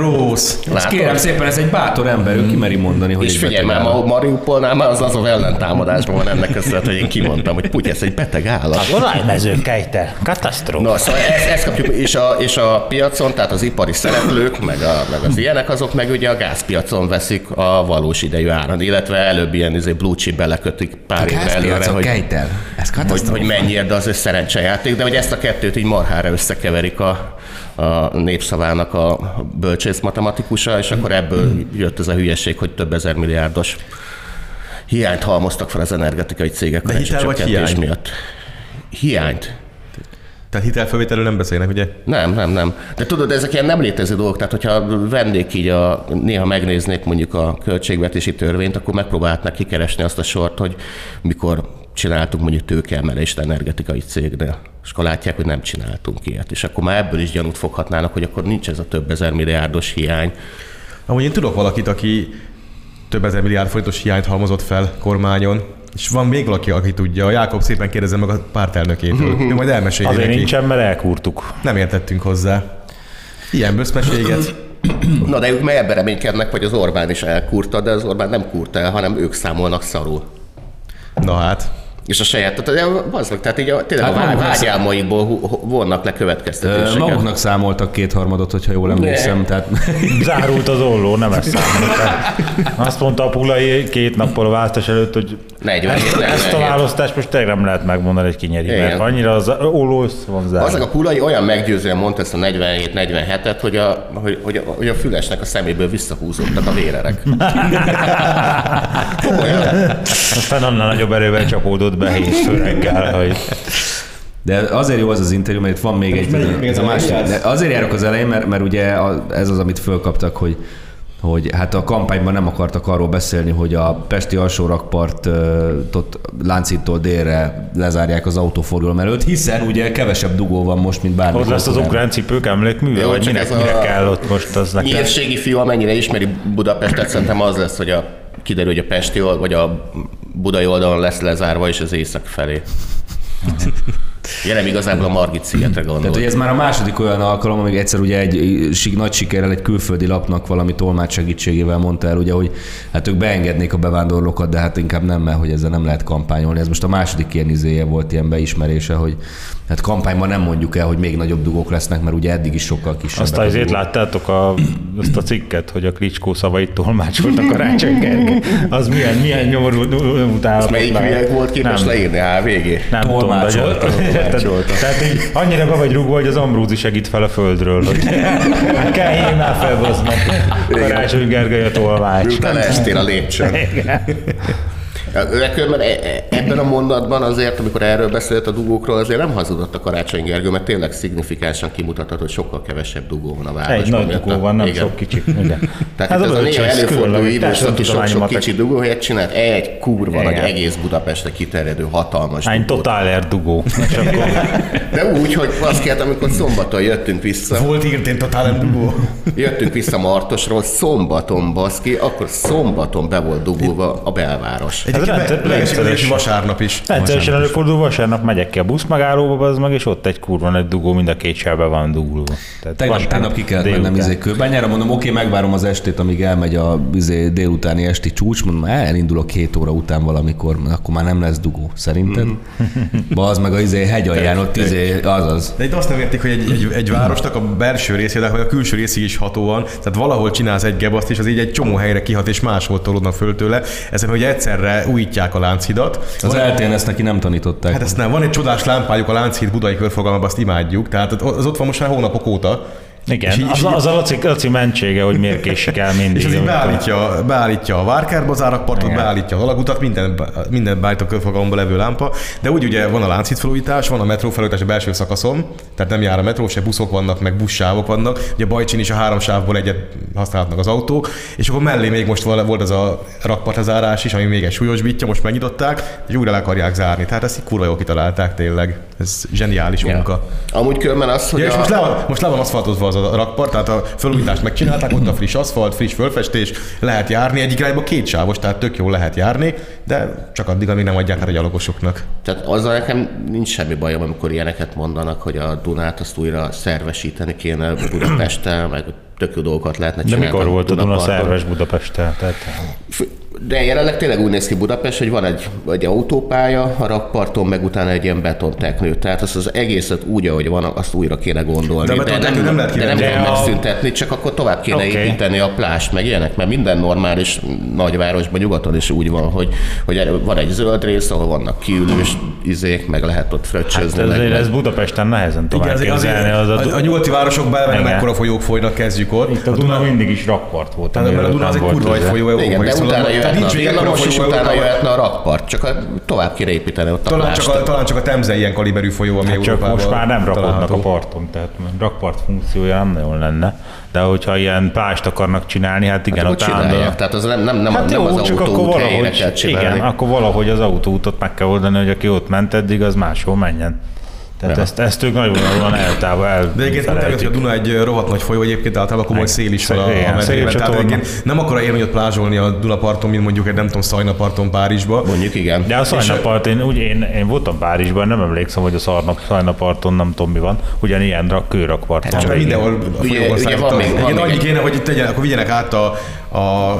Látod? kérem szépen, ez egy bátor ember, ő kimeri mondani, hogy És egy figyelj beteg már, állat. ma Mariupolnál már az az a ellentámadásban van ennek köszönhető, hogy én kimondtam, hogy Putyesz egy beteg állat. A olajmezők kejte, katasztrófa. No, szóval ezt, ezt kapjuk, és a, és a piacon, tehát az ipari szereplők, meg, a, meg az ilyenek, azok meg ugye a gázpiacon veszik a valós idejű áron, illetve előbb ilyen izé, blue chip belekötik pár évre előre, hogy, kejtel. Ez hogy, hogy mennyiért, de az ő szerencsejáték, de hogy ezt a kettőt így marhára összekeverik a, a népszavának a bölcsész matematikusa, és akkor ebből jött ez a hülyeség, hogy több ezer milliárdos hiányt halmoztak fel az energetikai cégek De a hitel vagy hiány? miatt. Hiányt. Tehát hitelfelvételről nem beszélnek, ugye? Nem, nem, nem. De tudod, ezek ilyen nem létező dolgok, tehát hogyha vennék így, a, néha megnéznék mondjuk a költségvetési törvényt, akkor megpróbálhatnak kikeresni azt a sort, hogy mikor csináltunk mondjuk tőkeemelést energetikai cégnél. És akkor látják, hogy nem csináltunk ilyet. És akkor már ebből is gyanút foghatnának, hogy akkor nincs ez a több ezer milliárdos hiány. Amúgy én tudok valakit, aki több ezer milliárd forintos hiányt halmozott fel kormányon, és van még valaki, aki tudja. A Jákob szépen kérdezze meg a pártelnökétől. Ő majd elmeséli Azért neki. nincsen, mert elkúrtuk. Nem értettünk hozzá. Ilyen böszmeséget. Na de ők ebben reménykednek, hogy az Orbán is elkúrta, de az Orbán nem kúrta el, hanem ők számolnak szarul. Na hát. És a saját, tehát az meg, tehát így a, tényleg Hát a vágyálmaikból vonnak le következtetéseket. Maguknak számoltak kétharmadot, hogyha jól emlékszem. Tehát Zárult az olló, nem ezt számít. Azt mondta a Pulai két nappal a választás előtt, hogy 47, ezt, ezt a 47. választást most tényleg nem lehet megmondani, hogy ki nyeri, mert Igen. annyira az olló össze van zárva. Azok a Pulai olyan meggyőzően mondta ezt a 47-47-et, hogy a, hogy, hogy, a, hogy a fülesnek a szeméből visszahúzódtak a vérerek. Komolyan. Aztán annál nagyobb erővel csapódott be hétfő reggel, hogy De azért jó az az interjú, mert itt van még egy... még- még ez a másik, de azért járok az elején, mert, mert ugye ez az, amit fölkaptak, hogy hogy hát a kampányban nem akartak arról beszélni, hogy a Pesti alsórakpartot Láncittól délre lezárják az autóforgalom előtt, hiszen ugye kevesebb dugó van most, mint bármikor. ott lesz az ukrán cipők emlékműve, vagy minek, ez a- mire kell ott most az nekem. Nyírségi fiú, amennyire ismeri Budapestet, szerintem az lesz, hogy a, kiderül, hogy a Pesti vagy a budai oldalon lesz lezárva, és az észak felé. Ja, nem igazából a Margit szigetre Tehát, hogy ez már a második olyan alkalom, amíg egyszer ugye egy nagy sikerrel egy külföldi lapnak valami tolmács segítségével mondta el, ugye, hogy hát ők beengednék a bevándorlókat, de hát inkább nem, mert hogy ezzel nem lehet kampányolni. Ez most a második ilyen izéje volt, ilyen beismerése, hogy hát kampányban nem mondjuk el, hogy még nagyobb dugók lesznek, mert ugye eddig is sokkal kisebb. Azt azért láttátok a, azt a cikket, hogy a Klicskó szavait tolmácsolt a Gergely. Az milyen, milyen nyomorú után. Melyik volt képes leírni HVG? Nem tudom, de Tolmácsolta. Érted? Tehát így annyira be vagy rúgva, hogy az Ambrúzi segít fel a földről, hogy hát kelljél már fel, bazd meg. Karácsony Gergely a tolmács. Utána estél a lépcsőn. De különben e- e- ebben a mondatban azért, amikor erről beszélt a dugókról, azért nem hazudott a Karácsony Gergő, mert tényleg szignifikánsan kimutathat, hogy sokkal kevesebb dugó van a városban. Egy nagy dugó van, nem Igen. sok kicsi. Igen. Tehát hát itt az a néha előforduló időszak, hogy sok-sok társadalmi kicsi dugóhelyet csinált, egy kurva nagy egész Budapestre kiterjedő hatalmas Hány dugót. totáler dugó. És akkor De úgy, hogy azt kellett, amikor szombaton jöttünk vissza, Volt írt én totál dugó. jöttünk vissza Martosról, szombaton baszki, akkor szombaton be volt dugóva a belváros. Egyébként rend- le- legesik rendszeres. vasárnap is. Rendszeresen előfordul, vasárnap megyek ki a buszmegállóba, az meg, és ott egy kurva nagy dugó, mind a két sávbe van dugulva. Tehát Tegnap, tegnap ki kellett délután. mennem izé kőbányára, mondom, oké, megvárom az estét, amíg elmegy a izé, délutáni esti csúcs, mondom, elindulok két óra után valamikor, akkor már nem lesz dugó, szerinted? Bazd meg a izé, hegyalján, ott izé, azaz. De itt azt nem értik, hogy egy, egy, egy városnak a belső részére, vagy a külső részig is ható van. Tehát valahol csinálsz egy gebaszt, és az így egy csomó helyre kihat, és máshol tolódnak föl tőle. Ezen, hogy egyszerre újítják a Lánchidat. Az eltén ezt neki nem tanították. Hát ezt nem, van egy csodás lámpájuk a Lánchíd budai körforgalmában, azt imádjuk. Tehát az ott van most már hónapok óta. Igen, És így- az, az a Laci, Laci mentsége, hogy miért késik el mindig. És az így beállítja, beállítja a Várkárba az árakpartot, Igen. beállítja az alagutat, minden, minden beállít a körforgalomban levő lámpa, de úgy ugye van a Lánchíd felújítás, van a metró felújítás a belső szakaszon, tehát nem jár a metró, se buszok vannak, meg buszsávok vannak, ugye Bajcsin is a három sávból egyet használhatnak az autók, és akkor mellé még most volt az a rakpartezárás is, ami még egy súlyosbítja, most megnyitották, és újra le akarják zárni. Tehát ezt így kurva jól kitalálták tényleg. Ez zseniális munka. Amúgy különben az, hogy Ja, és a... most le, van, most le van aszfaltozva az a rakpart, tehát a felújítást megcsinálták, ott a friss aszfalt, friss fölfestés, lehet járni, egyik irányba két sávos, tehát tök jól lehet járni, de csak addig, amíg nem adják át a gyalogosoknak. Tehát azzal nekem nincs semmi bajom, amikor ilyeneket mondanak, hogy a Dunát azt újra szervesíteni kéne Budapesttel, meg tök jó dolgokat lehetne De csinálni. mikor volt a Duna szerves Budapesttel? Tehát De jelenleg tényleg úgy néz ki Budapest, hogy van egy, egy autópálya a rakparton, meg utána egy ilyen betonteknő. Tehát azt az egészet úgy, ahogy van, azt újra kéne gondolni. De a betonteknő nem lehet de nem De a- megszüntetni, csak akkor tovább kéne okay. építeni a plást, meg ilyenek, mert minden normális nagyvárosban, nyugaton is úgy van, hogy, hogy van egy zöld rész, ahol vannak kiülős izék, meg lehet ott fröccsözni. hát ez, meg. ez Budapesten nehezen tovább Igen, azért, azért, Az a, a, a, nyugati városokban nem ekkora folyók folynak, kezdjük ott. Itt a Duna mindig is rakpart volt. Tehát mert a Duna az egy nem volt kurva egy folyó Igen, de is, utána tehát jöhetne, nincs most is folyó utána jöhetne a rakpart, csak a, tovább kéne építeni ott a Talán csak, a, talán csak a Temze ilyen kaliberű folyó, ami Hát csak most már nem rakodnak a parton, tehát rakpart funkciója nem nagyon lenne. De hogyha ilyen plást akarnak csinálni, hát igen, Akkor ott állandóan- tehát az nem, nem, nem, Hát nem jó, az csak akkor valahogy, igen, akkor valahogy az autóutat meg kell oldani, hogy aki ott ment eddig, az máshol menjen. Tehát Ja. ezt, ezt ők nagyon nagyon eltávol el. De egyébként pont hogy a Duna egy rohadt nagy folyó, egyébként általában komoly szél is van a, a medrében. Tehát egyébként nem akar élni, hogy ott plázsolni a Dunaparton, mint mondjuk egy nem tudom, Szajnaparton Párizsba. Mondjuk igen. De a Szajnapart, én, úgy, én, én voltam Párizsban, nem emlékszem, hogy a Szarnap, Szajnaparton nem tudom mi van, ugyanilyen rak, kőrakparton. Csak végén. mindenhol a Ugye- folyóban ugye szállított. van még- van még annyi egy- kéne, hogy itt tegyen, akkor vigyenek át a, a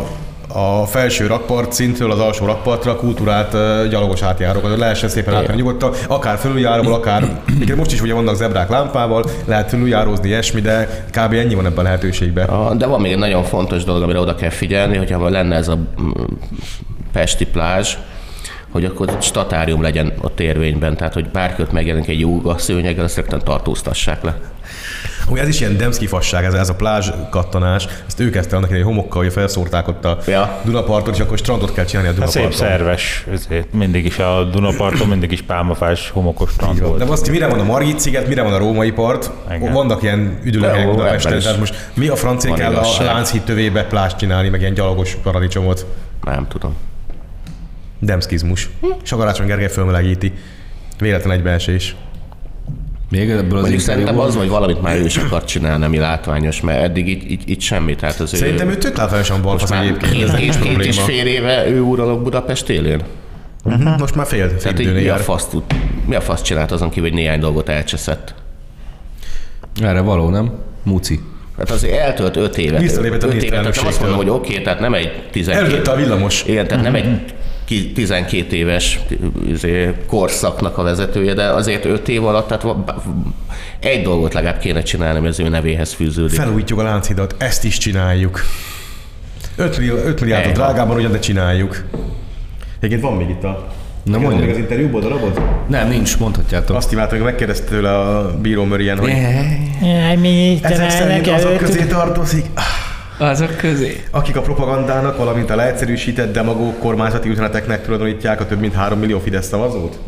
a felső rakpart szintről az alsó rakpartra kultúrált uh, gyalogos átjárók, hogy lehessen szépen átmenni nyugodtan, akár felüljáróval, akár, igen, most is ugye vannak zebrák lámpával, lehet felüljárózni, ilyesmi, de kb. ennyi van ebben a lehetőségben. De van még egy nagyon fontos dolog, amire oda kell figyelni, hogyha lenne ez a pesti plázs, hogy akkor statárium legyen a térvényben, tehát hogy bárki ott megjelenik egy jóga szőnyeggel, azt rögtön tartóztassák le. Ugye ez is ilyen demszki fasság, ez, ez a plázs kattanás, ezt ő kezdte annak idején homokkal, hogy felszórták ott a Ja. Dunaparton, és akkor strandot kell csinálni a Hát Dunaparton. szép szerves, ezért mindig is a Dunaparton, mindig is pálmafás, homokos strand van. volt. De azt mire van a Margit sziget, mire van a római part, Igen. vannak ilyen üdülőhelyek Budapesten, tehát most mi a francia kell a. Lánchíd tövébe plást csinálni, meg ilyen gyalogos paradicsomot. Nem tudom. Demszkizmus. És a Karácsony Gergely fölmelegíti. Véletlen egybeesés. Még ebből az Mondjuk szerintem az, hogy valamit már ő is akar csinálni, ami látványos, mert eddig itt, itt, itt semmi. Tehát az Szerintem ő, ő tök látványosan balfasz egyébként. Két, két, két és fél éve ő uralok Budapest élén. Mhm, Most már fél, fél Tehát így mi a, fasz tud, mi a fasz csinált azon kívül, hogy néhány dolgot elcseszett? Erre való, nem? Muci. Hát azért eltölt öt évet. Visszalépett a öt évet, tehát nem azt mondom, hogy oké, tehát nem egy 12, Előtte a villamos. igen, tehát nem egy ki- 12 éves izé, korszaknak a vezetője, de azért 5 év alatt tehát egy dolgot legalább kéne csinálni, ami az ő nevéhez fűződik. Felújítjuk a Lánchidat, ezt is csináljuk. 5 milliárd, 5 milliárdot drágában ugyan, de csináljuk. Egyébként van még itt a... Na, mondjad. még az interjúból darabod? Nem, nincs, mondhatjátok. Azt imádtam, hogy megkérdezte tőle a bíró Mörien, hogy Jaj, ezek szerint azok közé tartozik, Azok közé. akik a propagandának, valamint a leegyszerűsített demagóg kormányzati üzeneteknek tulajdonítják a több mint 3 millió Fidesz szavazót?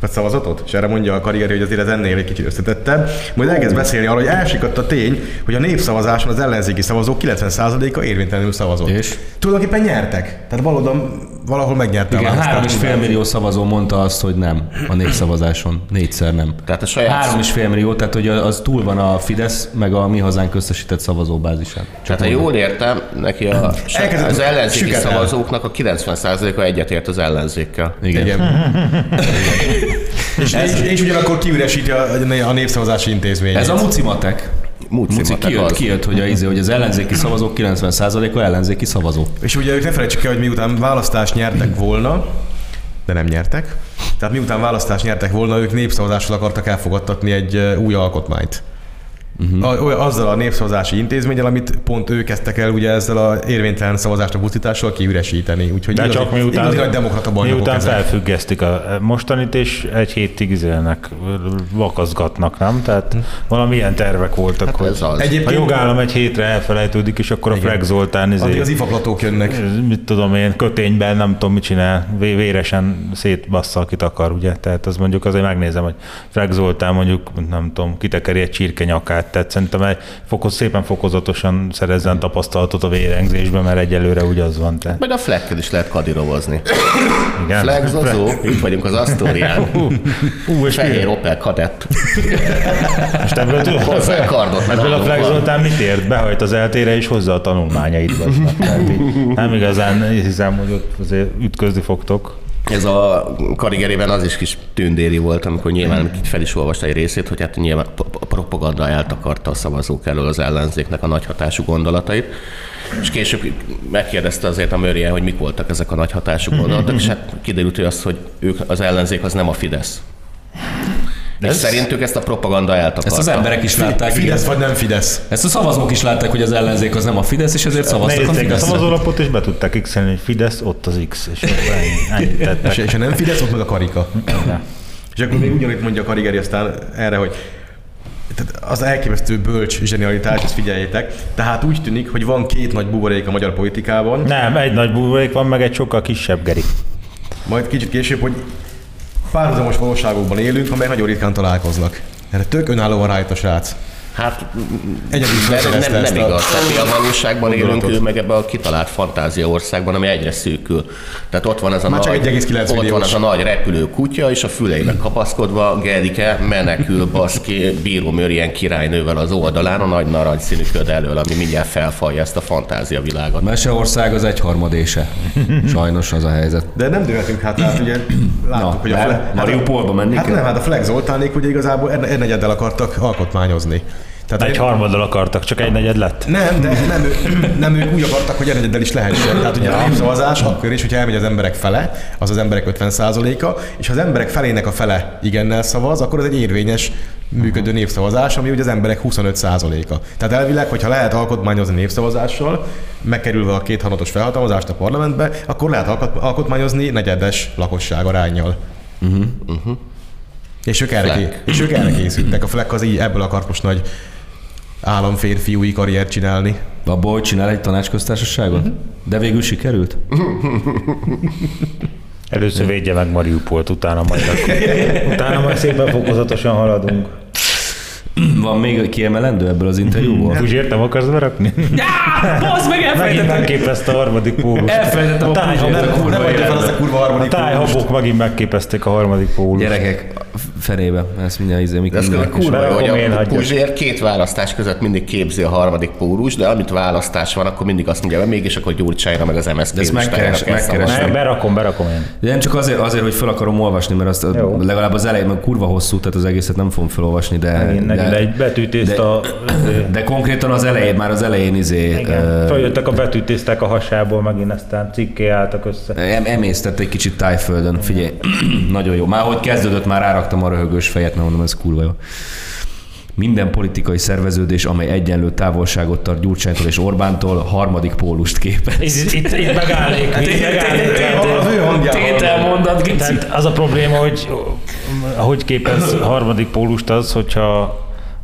Vagy szavazatot? És erre mondja a karrieri, hogy azért ez ennél egy kicsit összetettebb. Majd elkezd beszélni arról, hogy elsikadt a tény, hogy a népszavazáson az ellenzéki szavazók 90%-a érvénytelenül szavazott. És? Tulajdonképpen nyertek. Tehát valóban valahol megnyerte Igen, a három és fél millió szavazó mondta azt, hogy nem a népszavazáson. Négyszer nem. Tehát a saját, Három és fél millió, tehát hogy az túl van a Fidesz, meg a mi hazánk összesített szavazóbázisán. tehát ha jól értem, neki a, Elkezdett az ellenzéki szavazóknak a 90%-a egyetért az ellenzékkel. Igen. Igen. és, és, és, ugyanakkor kiüresíti a, a népszavazási intézményt. Ez a muci matek. Muci Muci kijött, kijött, hogy, a, izé, hogy az ellenzéki szavazók 90%-a ellenzéki szavazó. És ugye ők ne felejtsük el, hogy miután választást nyertek volna, de nem nyertek. Tehát miután választást nyertek volna, ők népszavazással akartak elfogadtatni egy új alkotmányt. Uh-huh. A, olyan- azzal a népszavazási intézménnyel, amit pont ők kezdtek el ugye ezzel a érvénytelen szavazásnak buszítással kiüresíteni. Úgyhogy De igazi- csak miután, igazi nagy demokrata miután ezek. felfüggesztik a mostanit, és egy hétig izélnek, vakazgatnak, nem? Tehát valamilyen tervek voltak, Hát hogy ez az. a jogállam egy hétre elfelejtődik, és akkor a Freg Zoltán addig izé, az ifaplatók jönnek. mit tudom én, kötényben nem tudom mit csinál, vé- véresen szétbassza, akit akar, ugye? Tehát az mondjuk azért megnézem, hogy Freg Zoltán mondjuk, nem tudom, kitekeri egy csirke nyakát, tehát szerintem egy fokoz, szépen fokozatosan szerezzen tapasztalatot a vérengzésben, mert egyelőre úgy az van. Tehát, Meg a flekkel is lehet kadirovozni. igen. Flexozó, itt vagyunk az Asztórián. Ú, és Fehér mi? Opel kadett. Most ebből tudod, Hozzá a kardot, Ebből a van. Zoltán mit ért? Behajt az eltére és hozza a tanulmányait. így Nem igazán hiszem, hogy ott azért ütközni fogtok. Ez a karigerében az is kis tündéri volt, amikor nyilván fel is olvasta egy részét, hogy hát nyilván a propaganda eltakarta a szavazók elől az ellenzéknek a nagy hatású gondolatait. És később megkérdezte azért a Mörje, hogy mik voltak ezek a nagy hatású gondolatok, és hát kiderült, hogy az, hogy ők, az ellenzék az nem a Fidesz. De ez- szerintük ezt a propaganda eltakarta. Ezt az emberek is látták. Fidesz igen. vagy nem Fidesz. Ezt a szavazók is látták, hogy az ellenzék az nem a Fidesz, és ezért szavaztak a Nézték a Fideszre. szavazólapot, és be tudták x hogy Fidesz, ott az X, és ennyi- és ha nem Fidesz, ott meg a karika. És akkor még ugyanúgy mondja a Karigeri aztán erre, hogy tehát az elképesztő bölcs zsenialitás, ezt figyeljétek. Tehát úgy tűnik, hogy van két nagy buborék a magyar politikában, Nem, egy nagy buborék van, meg egy sokkal kisebb geri. majd kicsit később, hogy párhuzamos valóságokban élünk, amelyek nagyon ritkán találkoznak. Erre tök önállóan rájött a srác. Hát Egyedül nem, nem, ezt nem a igaz. Tehát mi a valóságban élünk, ő meg ebbe a kitalált fantázia országban, ami egyre szűkül. Tehát ott van ez a Már nagy, 1,9 ott van ez a nagy repülő kutya, és a füleibe kapaszkodva Gerike menekül baszki bíró Mörien királynővel az oldalán a nagy narancsszínű köd elől, ami mindjárt felfalja ezt a fantázia világot. Meseország az egyharmadése. Sajnos az a helyzet. De nem dőlhetünk hát, hát ugye láttuk, Na, hogy a nem? Mariupolba menni Hát kell? nem, hát a Flex Zoltánék ugye igazából egy negyeddel akartak alkotmányozni. Tehát Egy harmaddal akartak, csak egy negyed lett. nem, de nem, ő- nem ők úgy akartak, hogy egyeddel is lehessen. Tehát ugye a népszavazás akkor is, hogyha elmegy az emberek fele, az az emberek 50%-a, és ha az emberek felének a fele igennel szavaz, akkor ez egy érvényes működő népszavazás, ami ugye az emberek 25%-a. Tehát elvileg, hogyha lehet alkotmányozni népszavazással, megkerülve a két hanatos felhatalmazást a parlamentbe, akkor lehet alkot- alkotmányozni negyedes lakosság arányjal. És ők, erre, és ők erre készültek. A Fleck az így ebből akart most nagy államférfiúi karriert csinálni. Abból, hogy csinál egy tanácsköztársaságot? De végül sikerült? Először védje meg Mariupolt, utána majd, akkor, utána majd szépen fokozatosan haladunk. Van még kiemelendő ebből az interjúból? Puzsért nem akarsz berakni? Bazd meg, Megint megképezte a harmadik pólust. Elfelejtettem a táj- Puzsért, nem- a kurva Nem fel azt a kurva A harmadik pólust. tájhabok megint megképezték a harmadik pólust. Gyerekek, fenébe, ezt mindjárt izé, mikor De ez mindenki kurva jó, hogy én, a. Puzsér két választás között mindig képzi a harmadik pólus, de amit választás van, akkor mindig azt mondja, hogy mégis akkor Gyurcsányra meg az MSZP De ezt megkeres- megkeres- Nem, berakom, berakom én. De nem csak azért, azért, hogy fel akarom olvasni, mert azt legalább az elején, mert kurva hosszú, tehát az egészet nem fogom felolvasni, de, Megint, de, egy betűtészt de- a... de konkrétan az elején, már az elején izé, Igen. Följöttek a betűtésztek a hasából, megint aztán cikké álltak össze. Em, emésztett egy kicsit tájföldön, figyelj, nagyon jó. Már hogy kezdődött, már ráraktam a röhögős fejet, nem mondom, ez kurva jó. Minden politikai szerveződés, amely egyenlő távolságot tart Gyurcsánytól és Orbántól, harmadik pólust képez. Itt, itt, itt megállnék. Tételmondat. Tehát az a probléma, hogy ahogy képez harmadik pólust az, hogyha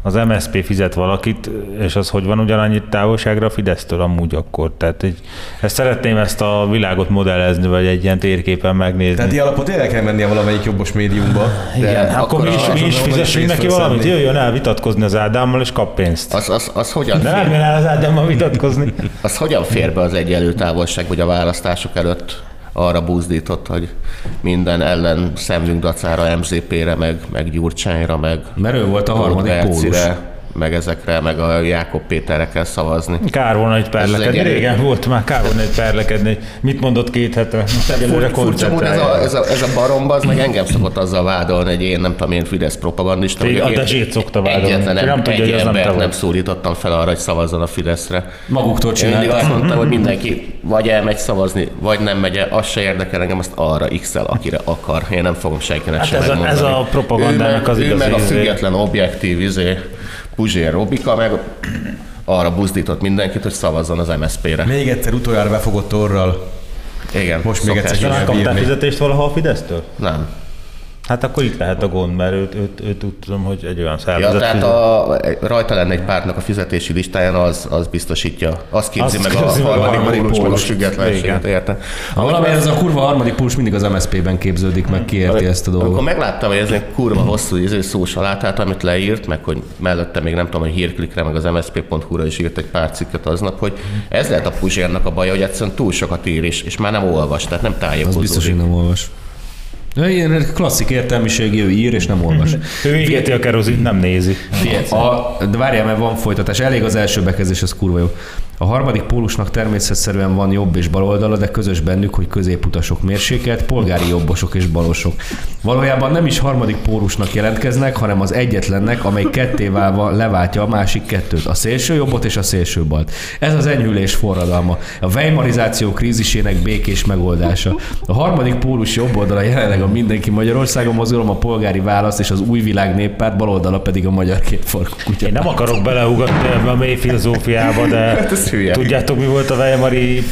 az MSP fizet valakit, és az hogy van ugyanannyit távolságra a Fidesztől amúgy akkor. Tehát egy, ezt szeretném ezt a világot modellezni, vagy egy ilyen térképen megnézni. Tehát ilyen alapot el kell mennie valamelyik jobbos médiumba. Igen, akkor akkor mi is, mi is fizessünk neki valamit, jöjjön el vitatkozni az Ádámmal, és kap pénzt. Az, az, az, hogyan De fér, el az Ádámmal vitatkozni. az hogyan fér be az egyenlő távolság, hogy a választások előtt arra buzdított, hogy minden ellen szemlünk dacára MZP-re, meg, meg Gyurcsányra, meg Mert ő volt a harmadik pólus. Meg ezekre, meg a Jákob Péterre kell szavazni. Kár volna egy perlekedni. egy- Régen volt már, kár volna egy perlekedni. Mit mondott két hete? Most egyelőre Furcsa ez a, ez, a, ez a baromba, az meg engem szokott azzal vádolni, hogy én nem tudom, én Fidesz propagandista. Vagyok. a Én Dezsét szokta vádolni. Egyetlen nem, nem tudja, egy hogy nem embert nem vagy. szólítottam fel arra, hogy szavazzon a Fideszre. Maguktól Én mindig csinálták. azt mondtam, hogy mindenki vagy elmegy szavazni, vagy nem megy el, az se érdekel engem, azt arra x akire akar. Én nem fogom senkinek Hát sem ez a- ez a propagandának ő az meg, ő igazi meg a izé. független, objektív izé, Puzsér Robika, meg arra buzdított mindenkit, hogy szavazzon az MSZP-re. Még egyszer utoljára befogott orral. Igen, Most még egyszer kaptál fizetést valaha a Fidesztől? Nem. Hát akkor itt lehet a gond, mert őt, őt, őt úgy tudom, hogy egy olyan Ja, szervezet tehát fizet. a, rajta lenne egy pártnak a fizetési listáján, az, az biztosítja. Az képzi Azt meg a képzi meg a harmadik pólus, meg a függetlenséget, érte? Valamiért ez a kurva harmadik pólus mindig az MSZP-ben képződik, meg kiérti ezt a Amikor dolgot. megláttam, hogy ez egy kurva hosszú izé szós alátát, amit leírt, meg hogy mellette még nem tudom, hogy hírklikre, meg az msp.hu-ra is írt egy pár cikket aznap, hogy ez lehet a Puzsérnak a baja, hogy egyszerűen túl sokat ír, és, és már nem olvas, tehát nem Az tájékozódik. biztos, hogy nem olvas. Ilyen klasszik értelmiségi, ő ír és nem olvas. Ő égeti a kerozint, nem nézi. A, de várjál, mert van folytatás. Elég az első bekezdés, az kurva jó. A harmadik pólusnak természetszerűen van jobb és bal oldala, de közös bennük, hogy középutasok mérsékelt, polgári jobbosok és balosok. Valójában nem is harmadik pólusnak jelentkeznek, hanem az egyetlennek, amely ketté válva leváltja a másik kettőt, a szélső jobbot és a szélső balt. Ez az enyhülés forradalma, a weimarizáció krízisének békés megoldása. A harmadik pólus jobb oldala jelenleg a Mindenki Magyarországon mozgalom, a polgári válasz és az új világ néppárt, bal oldala pedig a magyar kétfarkú kutya. Én nem akarok beleugatni ebbe a mély filozófiába, de Hát ez hülye. tudjátok, mi volt a Weimari,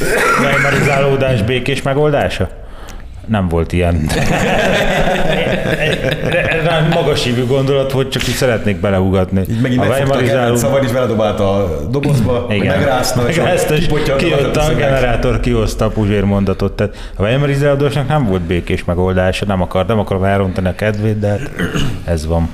Weimarizálódás békés megoldása? Nem volt ilyen. Rá magas hívű gondolat, hogy csak így szeretnék beleugatni. Így megint a a Weimarizáló... szavad, és beledobálta a dobozba, Igen. megrázta, és Megrázta, és kijött a szöget. generátor, kihozta a Puzsér mondatot. Tehát a Weimarizálódásnak nem volt békés megoldása, nem akar, nem akarom elrontani a kedvét, de hát ez van.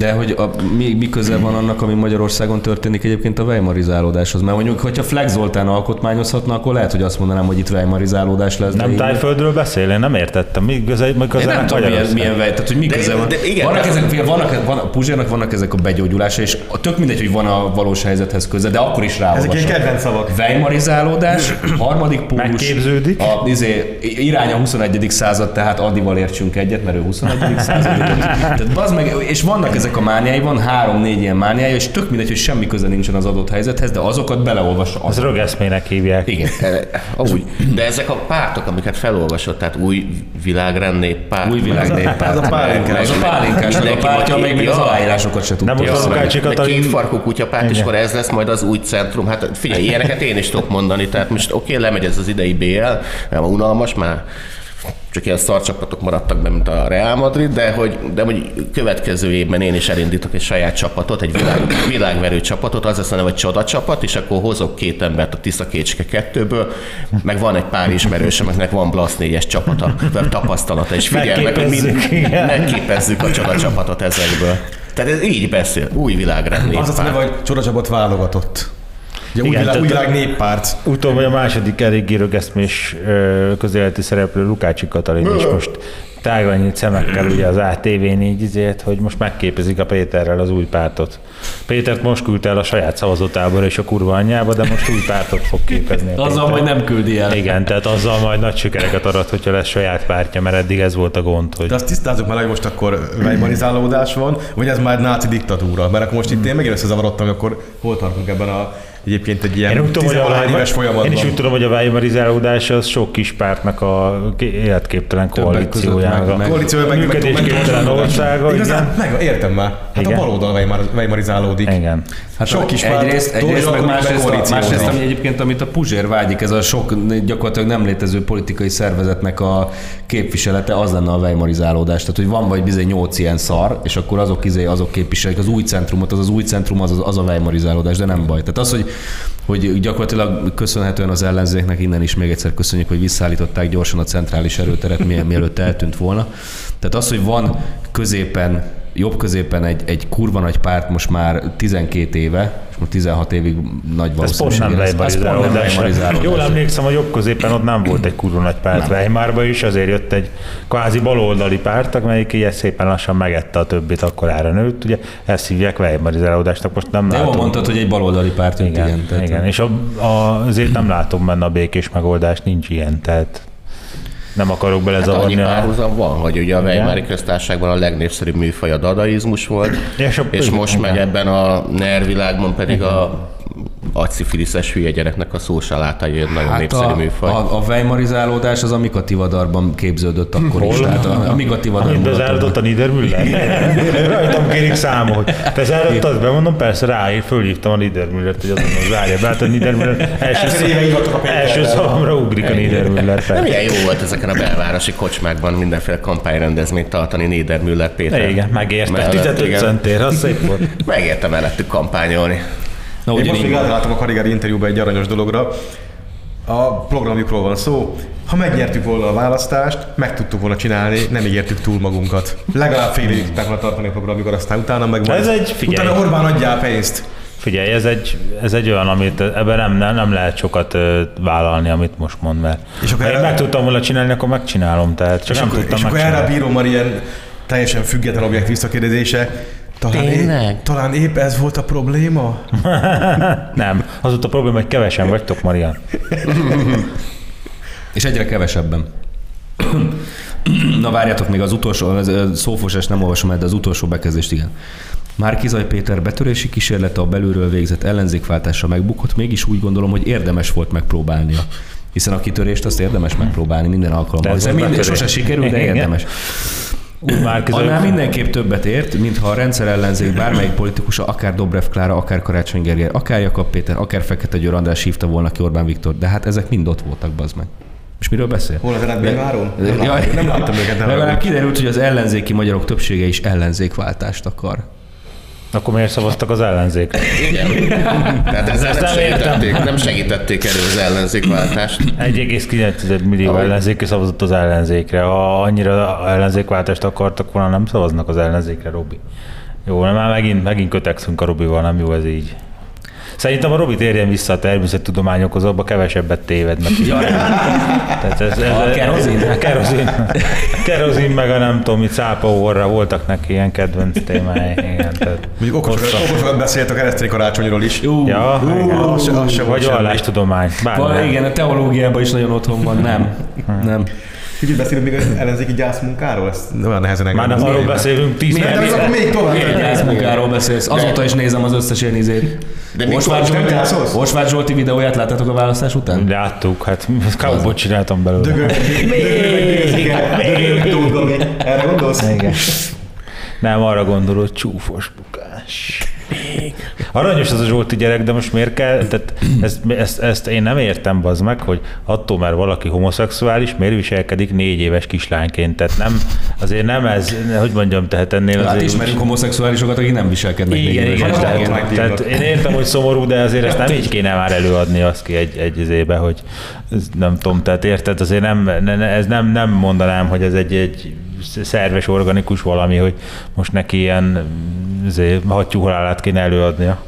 De hogy a, mi, mi köze van annak, ami Magyarországon történik egyébként a weimarizálódáshoz? Mert mondjuk, hogyha Flex Zoltán alkotmányozhatna, akkor lehet, hogy azt mondanám, hogy itt weimarizálódás lesz. Nem tájföldről beszél? Én nem értettem. Mi köze, mi köze Én nem tudom, milyen, milyen vej, tehát hogy mi De- köze van. de igen, vannak de- ezek, vannak, van, a Puzsérnak vannak ezek a begyógyulása, és tök mindegy, hogy van a valós helyzethez köze, de akkor is ráolvasom. Ezek ilyen kedvenc szavak. Weimarizálódás, harmadik pólus. Megképződik. A, izé, irány a 21. század, tehát Adival értsünk egyet, mert ő 21. század. Tehát meg, és vannak ezek ezek a mániái, van három-négy ilyen mániája, és tök mindegy, hogy semmi köze nincsen az adott helyzethez, de azokat beleolvassa. Az rögeszmének hívják. igen. Úgy. De ezek a pártok, amiket felolvasott, tehát új világrend néppárt. Új világ meg- néppárt. az a pálinkás. Az a pálinkás, a pártja, vagy- még az aláírásokat se Nem tudja. most az Meg Katalin... két farkú kutyapárt, és akkor ez lesz majd az új centrum. Hát figyelj, ilyeneket én is tudok mondani, tehát most oké, okay, lemegy ez az idei BL, nem unalmas, már csak ilyen szarcsapatok maradtak be, mint a Real Madrid, de hogy, de hogy következő évben én is elindítok egy saját csapatot, egy világ, világverő csapatot, az lesz a neve, hogy csoda csapat, és akkor hozok két embert a Tisza Kécske kettőből, meg van egy pár ismerősöm, akinek van Blasz 4-es csapata, vagy tapasztalata, és figyelj meg, hogy Megképezzük, mind, megképezzük a csoda csapatot ezekből. Tehát ez így beszél, új világrend Az azt mondja, hogy csodacsapat válogatott. Ugye Igen, világ, tehát- világ néppárt. Utóbb, hogy a második eléggé rögeszmés közéleti szereplő Lukácsi Katalin is most tágra nyílt szemekkel ugye az ATV-n így izért, hogy most megképezik a Péterrel az új pártot. Pétert most küldte el a saját szavazótábor és a kurva anyjába, de most új pártot fog képezni. Azzal majd nem küldi el. Igen, tehát azzal majd nagy sikereket arat, hogyha lesz saját pártja, mert eddig ez volt a gond, hogy De azt tisztázzuk már, hogy most akkor weimarizálódás van, vagy ez már náci diktatúra. Mert akkor most itt én megint összezavarodtam, hogy akkor hol tartunk ebben a egyébként egy ilyen Én, úgy tudom, hogy a 16 éves folyamatban. én is úgy tudom, hogy a Weimarizálódás az sok kis pártnak a ké- életképtelen koalíciójának. a meg- koalíció meg, meg, meg, országa, Igazán, meg, értem már. Hát Igen. a baloldal weimar, weimarizálódik. Igen. Hát Sok kis is egyrészt, egyrészt meg másrészt, másrészt, ami egyébként, amit a Puzsér vágyik, ez a sok gyakorlatilag nem létező politikai szervezetnek a képviselete, az lenne a weimarizálódás. Tehát, hogy van vagy bizony nyolc ilyen szar, és akkor azok, izé, azok képviselik az új centrumot, az az új centrum, az, az, a weimarizálódás, de nem baj. Tehát az, hogy, hogy gyakorlatilag köszönhetően az ellenzéknek innen is még egyszer köszönjük, hogy visszaállították gyorsan a centrális erőteret, mie- mielőtt eltűnt volna. Tehát az, hogy van középen jobb középen egy, egy kurva nagy párt most már 12 éve, és most 16 évig nagy valószínűség. Ez pont nem Weimarizálódás. Jól emlékszem, a jobb középen ott nem volt egy kurva nagy párt Weimarba is, azért jött egy kvázi baloldali párt, amelyik ilyen szépen lassan megette a többit, akkor ára nőtt. Ugye ezt hívják Weimarizálódásnak, most nem De jól látom. mondtad, hogy egy baloldali párt jött, igen, igen. igen. És a, a, azért nem látom benne a békés megoldást, nincs ilyen, tehát nem akarok Hát belezavarni. a, párhuzam van, hogy ugye a Weimari köztársaságban a legnépszerűbb műfaj a dadaizmus volt, És a- és most meg ebben a NER világban pedig a agyszifiliszes hülye gyereknek a szósalátai egy nagyon Hát népszerű a, műfaj. a, a weimarizálódás az a Mikativadarban képződött akkor is. Hol? Tehát a, a Mikativadarban. Amit bezárodott a Niedermüller? Rajtam kérik számol. Te zárottad be, mondom, persze ráír, fölhívtam a Niedermüllert, hogy azonnal zárja be. Hát a Niedermüller első, a Péterrel. első szavamra ugrik a Niedermüller. Nem milyen jó volt ezeken a belvárosi kocsmákban mindenféle kampányrendezvényt tartani Niedermüller Péter. Igen, megérte. Mellett, 15 igen. centér, az szép volt. Megérte mellettük kampányolni. Na, Én most még átláttam a Karigari interjúba egy aranyos dologra. A programjukról van szó. Ha megnyertük volna a választást, meg tudtuk volna csinálni, nem ígértük túl magunkat. Legalább fél évig tudták volna tartani a programjukat, aztán utána meg Ez egy- figyelj. Utána Orbán adja a pénzt. Figyelj, ez egy, ez egy olyan, amit ebben nem, nem, nem lehet sokat ö, vállalni, amit most mond, mert És akkor ha én erre- meg tudtam volna csinálni, akkor megcsinálom, tehát csak És nem akkor, tudtam és akkor erre a bíró már ilyen teljesen független objekt visszakérdezése. Talán Tényleg? épp, talán épp ez volt a probléma? Nem, az ott a probléma, hogy kevesen vagytok, Marian. És egyre kevesebben. Na várjátok még az utolsó, ez, ez szófosás nem olvasom de az utolsó bekezdést igen. Márkizaj Péter betörési kísérlete a belülről végzett ellenzékváltásra megbukott, mégis úgy gondolom, hogy érdemes volt megpróbálnia. Hiszen a kitörést azt érdemes megpróbálni minden alkalommal. De ez volt minden, sose sikerül, de Igen. érdemes. Úgy már Annál mindenképp többet ért, mintha a rendszer ellenzék bármelyik politikusa, akár Dobrev Klára, akár Karácsony Gergely, akár Jakab Péter, akár Fekete Győr András hívta volna ki Orbán Viktor, de hát ezek mind ott voltak, bazd meg. És miről beszél? Hol az eredményváró? Nem, láttam, nem láttam őket. Nem Legalább kiderült, hogy az ellenzéki magyarok többsége is ellenzékváltást akar. Akkor miért szavaztak az ellenzékre? Igen. Tehát ezzel nem segítették, nem segítették elő az ellenzékváltást. 1,9 millió Ahogy. ellenzéki szavazott az ellenzékre. Ha annyira ellenzékváltást akartak volna, nem szavaznak az ellenzékre, Robi. Jó, nem, már megint, megint kötekszünk a Robival, nem jó ez így. Szerintem a Robi térjen vissza a természettudományokhoz, abba kevesebbet téved. Mert Tehát ez, ez, A kerozin? A kerozin. kerozin meg a nem tudom, mit cápaórra voltak neki ilyen kedvenc témái. Igen, tehát Mondjuk okosokat, beszélt a keresztény karácsonyról is. Jó, Ja, igen. Az az se volt Vagy vallástudomány. Igen, a teológiában is nagyon otthon van. Nem, nem. Kicsit beszélünk még az ellenzéki gyászmunkáról? Ezt nagyon nehezen Már nem arról beszélünk 10 Miért? De akkor még tovább. Milyen munkáról beszélsz? Azóta is nézem az összes ilyen izét. De nem Zsolti? Osváth Zsolti videóját láttátok a választás után? Láttuk, hát kábot csináltam belőle. Erre gondolsz? Igen. Nem arra gondolod, csúfos bukás. Aranyos az a Zsolti gyerek, de most miért kell, tehát ezt, ezt, ezt én nem értem, bazd meg, hogy attól, mert valaki homoszexuális, miért viselkedik négy éves kislányként, tehát nem, azért nem ez, hogy mondjam, tehát ennél Hát azért... ismerünk homoszexuálisokat, akik nem viselkednek Igen, még igen, éves tehát, gyerekként. tehát én értem, hogy szomorú, de azért ezt nem így kéne már előadni azt ki egy, egy izébe, hogy ez nem tudom, tehát érted, azért nem, ne, ne, ez nem, nem mondanám, hogy ez egy, egy szerves, organikus valami, hogy most neki ilyen izé, hattyúhalálát kéne előadnia.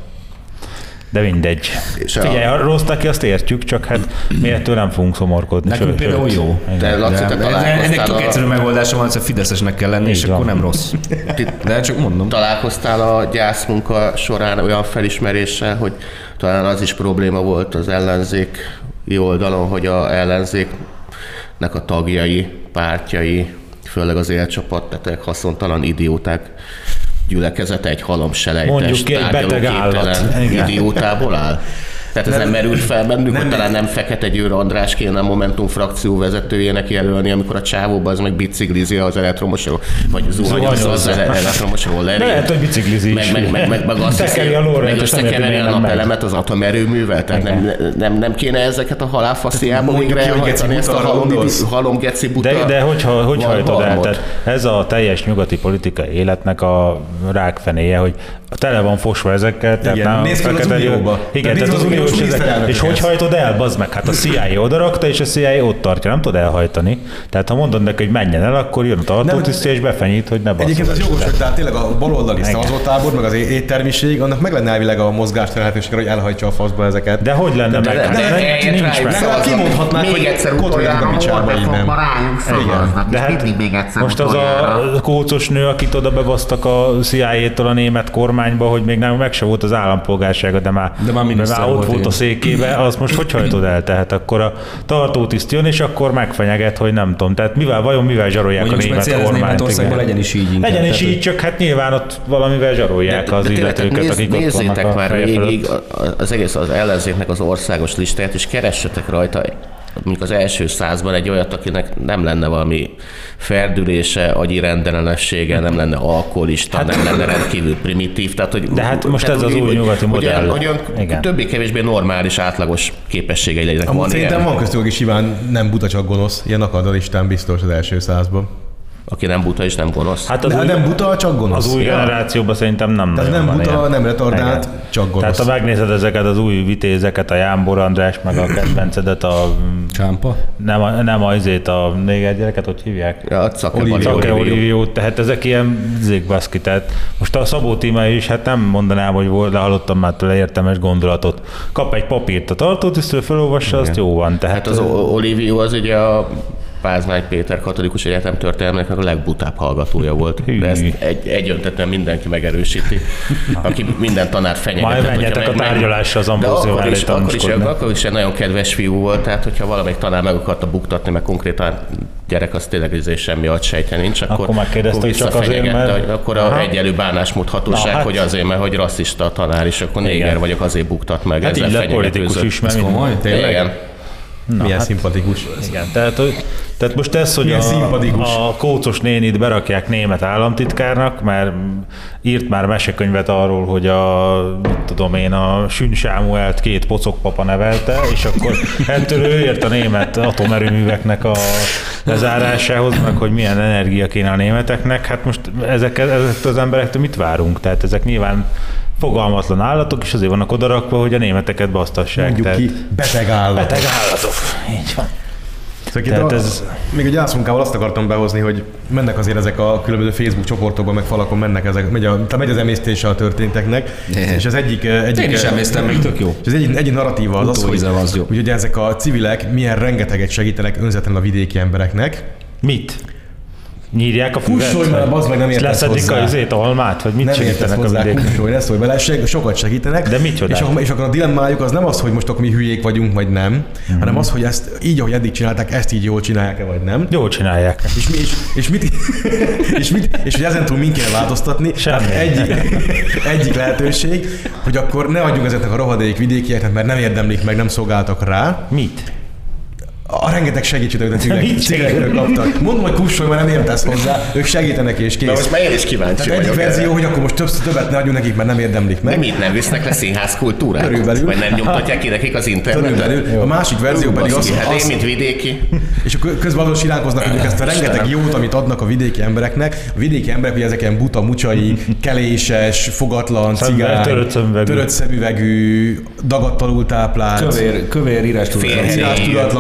De mindegy. És a- Figyelj, ha rossz neki, azt értjük, csak hát mi ettől nem fogunk szomorkodni. Nekünk sőt, például jó. De Laci, te De ennek tök a, egyszerű megoldása van, hogy fideszesnek kell lenni, és akkor nem rossz. De csak mondom. találkoztál a gyászmunka során olyan felismeréssel, hogy talán az is probléma volt az ellenzék oldalon, hogy a ellenzéknek a tagjai, pártjai, főleg az élcsapat, tehát haszontalan idióták gyülekezete egy halomselejtes, Mondjuk ki, egy beteg állat. Idiótából áll. Tehát ez nem, nem merült fel bennük, hogy talán nem Fekete Győr András kéne a Momentum frakció vezetőjének jelölni, amikor a csávóba az meg biciklizi az elektromosról, vagy zuhanyozza az Zuhanyozza. elektromosról levél. Lehet, hogy biciklizi meg, meg, meg, meg, meg azt Tekeri a lóra, meg és nem a nem napelemet az atomerőművel, tehát nem, nem, nem kéne ezeket a halálfasziába végre elhajtani ezt a buta, halom, gondolsz? halom geci buta De, de hogy, ha- hogy hajtod el? Tehát ez a teljes nyugati politikai életnek a rákfenéje, hogy tele van fosva ezekkel. Tehát Igen, nem nézd fel az Unióba. Igen, Tehát az uniós ezek, és hogy hajtod el, bazd meg? Hát a CIA odarakta, és a CIA ott tartja, nem tud elhajtani. Tehát ha mondod neki, hogy menjen el, akkor jön a tartótisztje, és befenyít, hogy ne Egyébként az jogos, hogy tehát tényleg a baloldali szavazótábor, meg az éttermiség, annak meg lenne elvileg a mozgás lehetősége, hogy elhajtsa a faszba ezeket. De hogy lenne meg? Hát Nincs meg. Legalább kimondhatnák, hogy egyszer kotoljanak a picsába innen. De hát mindig még egyszer most az a kócos nő, akit oda bebasztak a CIA-től a német kormányba, hogy még nem meg se volt az állampolgársága, de már, De már miniszter már ott volt, igen. a székébe, az most hogy hajtod el? Tehát akkor a tartótiszt jön, és akkor megfenyeget, hogy nem tudom. Tehát mivel, vajon mivel zsarolják Mondjuk a német kormányt? Németországban igen. legyen is így inkább. Legyen is Tehát, így, csak hát nyilván ott valamivel zsarolják az tényleg, illetőket, nézz- akik ott vannak Nézzétek a már végig az egész az ellenzéknek az országos listáját, és keressetek rajta mondjuk az első százban egy olyat, akinek nem lenne valami ferdülése, agyi rendellenessége, nem lenne alkoholista, nem lenne rendkívül primitív. Tehát, hogy, De hát most tehát ez az úgy, új hogy- nyugati hogy modell. olyan- Hogy olyan Igen. többé-kevésbé normális, átlagos képességei legyenek. Amúgy Van szerintem van köztük, aki simán nem buta, csak gonosz. Ilyen akad a listán biztos az első százban. Aki nem buta és nem gonosz. Hát az De új, nem buta, csak gonosz. az új Ja. generációban szerintem nem Tehát nem buta, ilyen. nem retardált, Igen. csak gonosz. Tehát ha megnézed ezeket az új vitézeket, a Jámbor András, meg a kedvencedet, a, Csámpa? nem, a, nem azért a néger gyereket, hogy hívják? Ja, a Cake. Olivió, tehát ezek ilyen zégbaszki, tehát most a Szabó Tíma is, hát nem mondanám, hogy volt, hallottam már tőle értelmes gondolatot. Kap egy papírt a tartótisztől, felolvassa, azt jó van. Tehát Hát az O- Olivio az ugye a Pázmány Péter katolikus egyetem történelmének a legbutább hallgatója volt. De ezt egy, egyöntetően mindenki megerősíti, aki minden tanár fenyegetett. Majd menjetek a tárgyalásra az De Ambrózió akkor is, akkor, is, akkor is egy nagyon kedves fiú volt, tehát hogyha valamelyik tanár meg akarta buktatni, meg konkrétan gyerek az tényleg izé semmi agysejtje nincs, akkor, Akkor megkérdezte, hogy csak azért, mert- hogy akkor a Aha. egyelő bánásmód hatóság, hát- hogy azért, mert hogy rasszista a tanár, és akkor néger Igen. vagyok, azért buktat meg. Hát ezzel így lett politikus is, mert komoly? Tényleg? Igen. Na, Milyen hát- szimpatikus. Igen, tehát, tehát most ez, hogy Milyen a, szimpatikus. a kócos nénit berakják német államtitkárnak, mert írt már mesekönyvet arról, hogy a, mit tudom én, a Sün Sámuelt két pocokpapa nevelte, és akkor ettől ő ért a német atomerőműveknek a lezárásához, meg hogy milyen energia kéne a németeknek. Hát most ezek, ezektől az emberektől mit várunk? Tehát ezek nyilván fogalmatlan állatok, és azért vannak odarakva, hogy a németeket basztassák. Mondjuk tehát ki, beteg állat. beteg állatok. Így van. Szóval Tehát ez- ez... Még a gyászmunkával azt akartam behozni, hogy mennek azért ezek a különböző Facebook csoportokban, meg falakon mennek ezek, megy, a, tehát megy az emésztése a történteknek, Ne. és az egyik, eh, egyik Én is emésztem, még tök jó. És az egyik, egyik narratíva az az, hogy, az jó. hogy ugye ezek a civilek milyen rengeteget segítenek önzetlenül a vidéki embereknek. Mit? Nyírják a füvet? Kussolj már, bazd meg, nem értesz leszedik hozzá. a izét, a halmát? Vagy mit nem segítenek a hozzá, vidéken? kussolj, ne szólj bele, sokat segítenek. De mit és akkor, és akkor a dilemmájuk az nem az, hogy most akkor mi hülyék vagyunk, vagy nem, Mhm. hanem az, hogy ezt így, ahogy eddig csinálták, ezt így jól csinálják-e, vagy nem. Jól csinálják. És, mi, és, és, mit, és, mit, és hogy ezentúl min kéne változtatni? Semmi. Egyik, egyik lehetőség, hogy akkor ne adjunk ezeknek a rohadék vidékieknek, mert nem érdemlik meg, nem szolgáltak rá. Mit? A rengeteg segítséget, amit a cégek- Mit cégekről kaptak. Mondom, hogy kussolj, mert nem értesz hozzá, ők segítenek és Na most kész. már én is kíváncsi Tehát egyik verzió, erre. hogy akkor most több, többet ne adjunk nekik, mert nem érdemlik De meg. mit nem visznek le színház kultúrát? Körülbelül. Vagy nem nyomtatják ki nekik az internetet? Körülbelül. A másik verzió pedig az, Baszki, hát én, az, mint vidéki, És akkor közben azon siránkoznak, hogy ezt a rengeteg jót, amit adnak a vidéki embereknek. A vidéki emberek, ugye ezek ilyen buta, mucsai, keléses, fogatlan, cigány, törött szemüvegű. törött szemüvegű, dagadtanul táplált, Kövér, kövér írás Félhegy. írás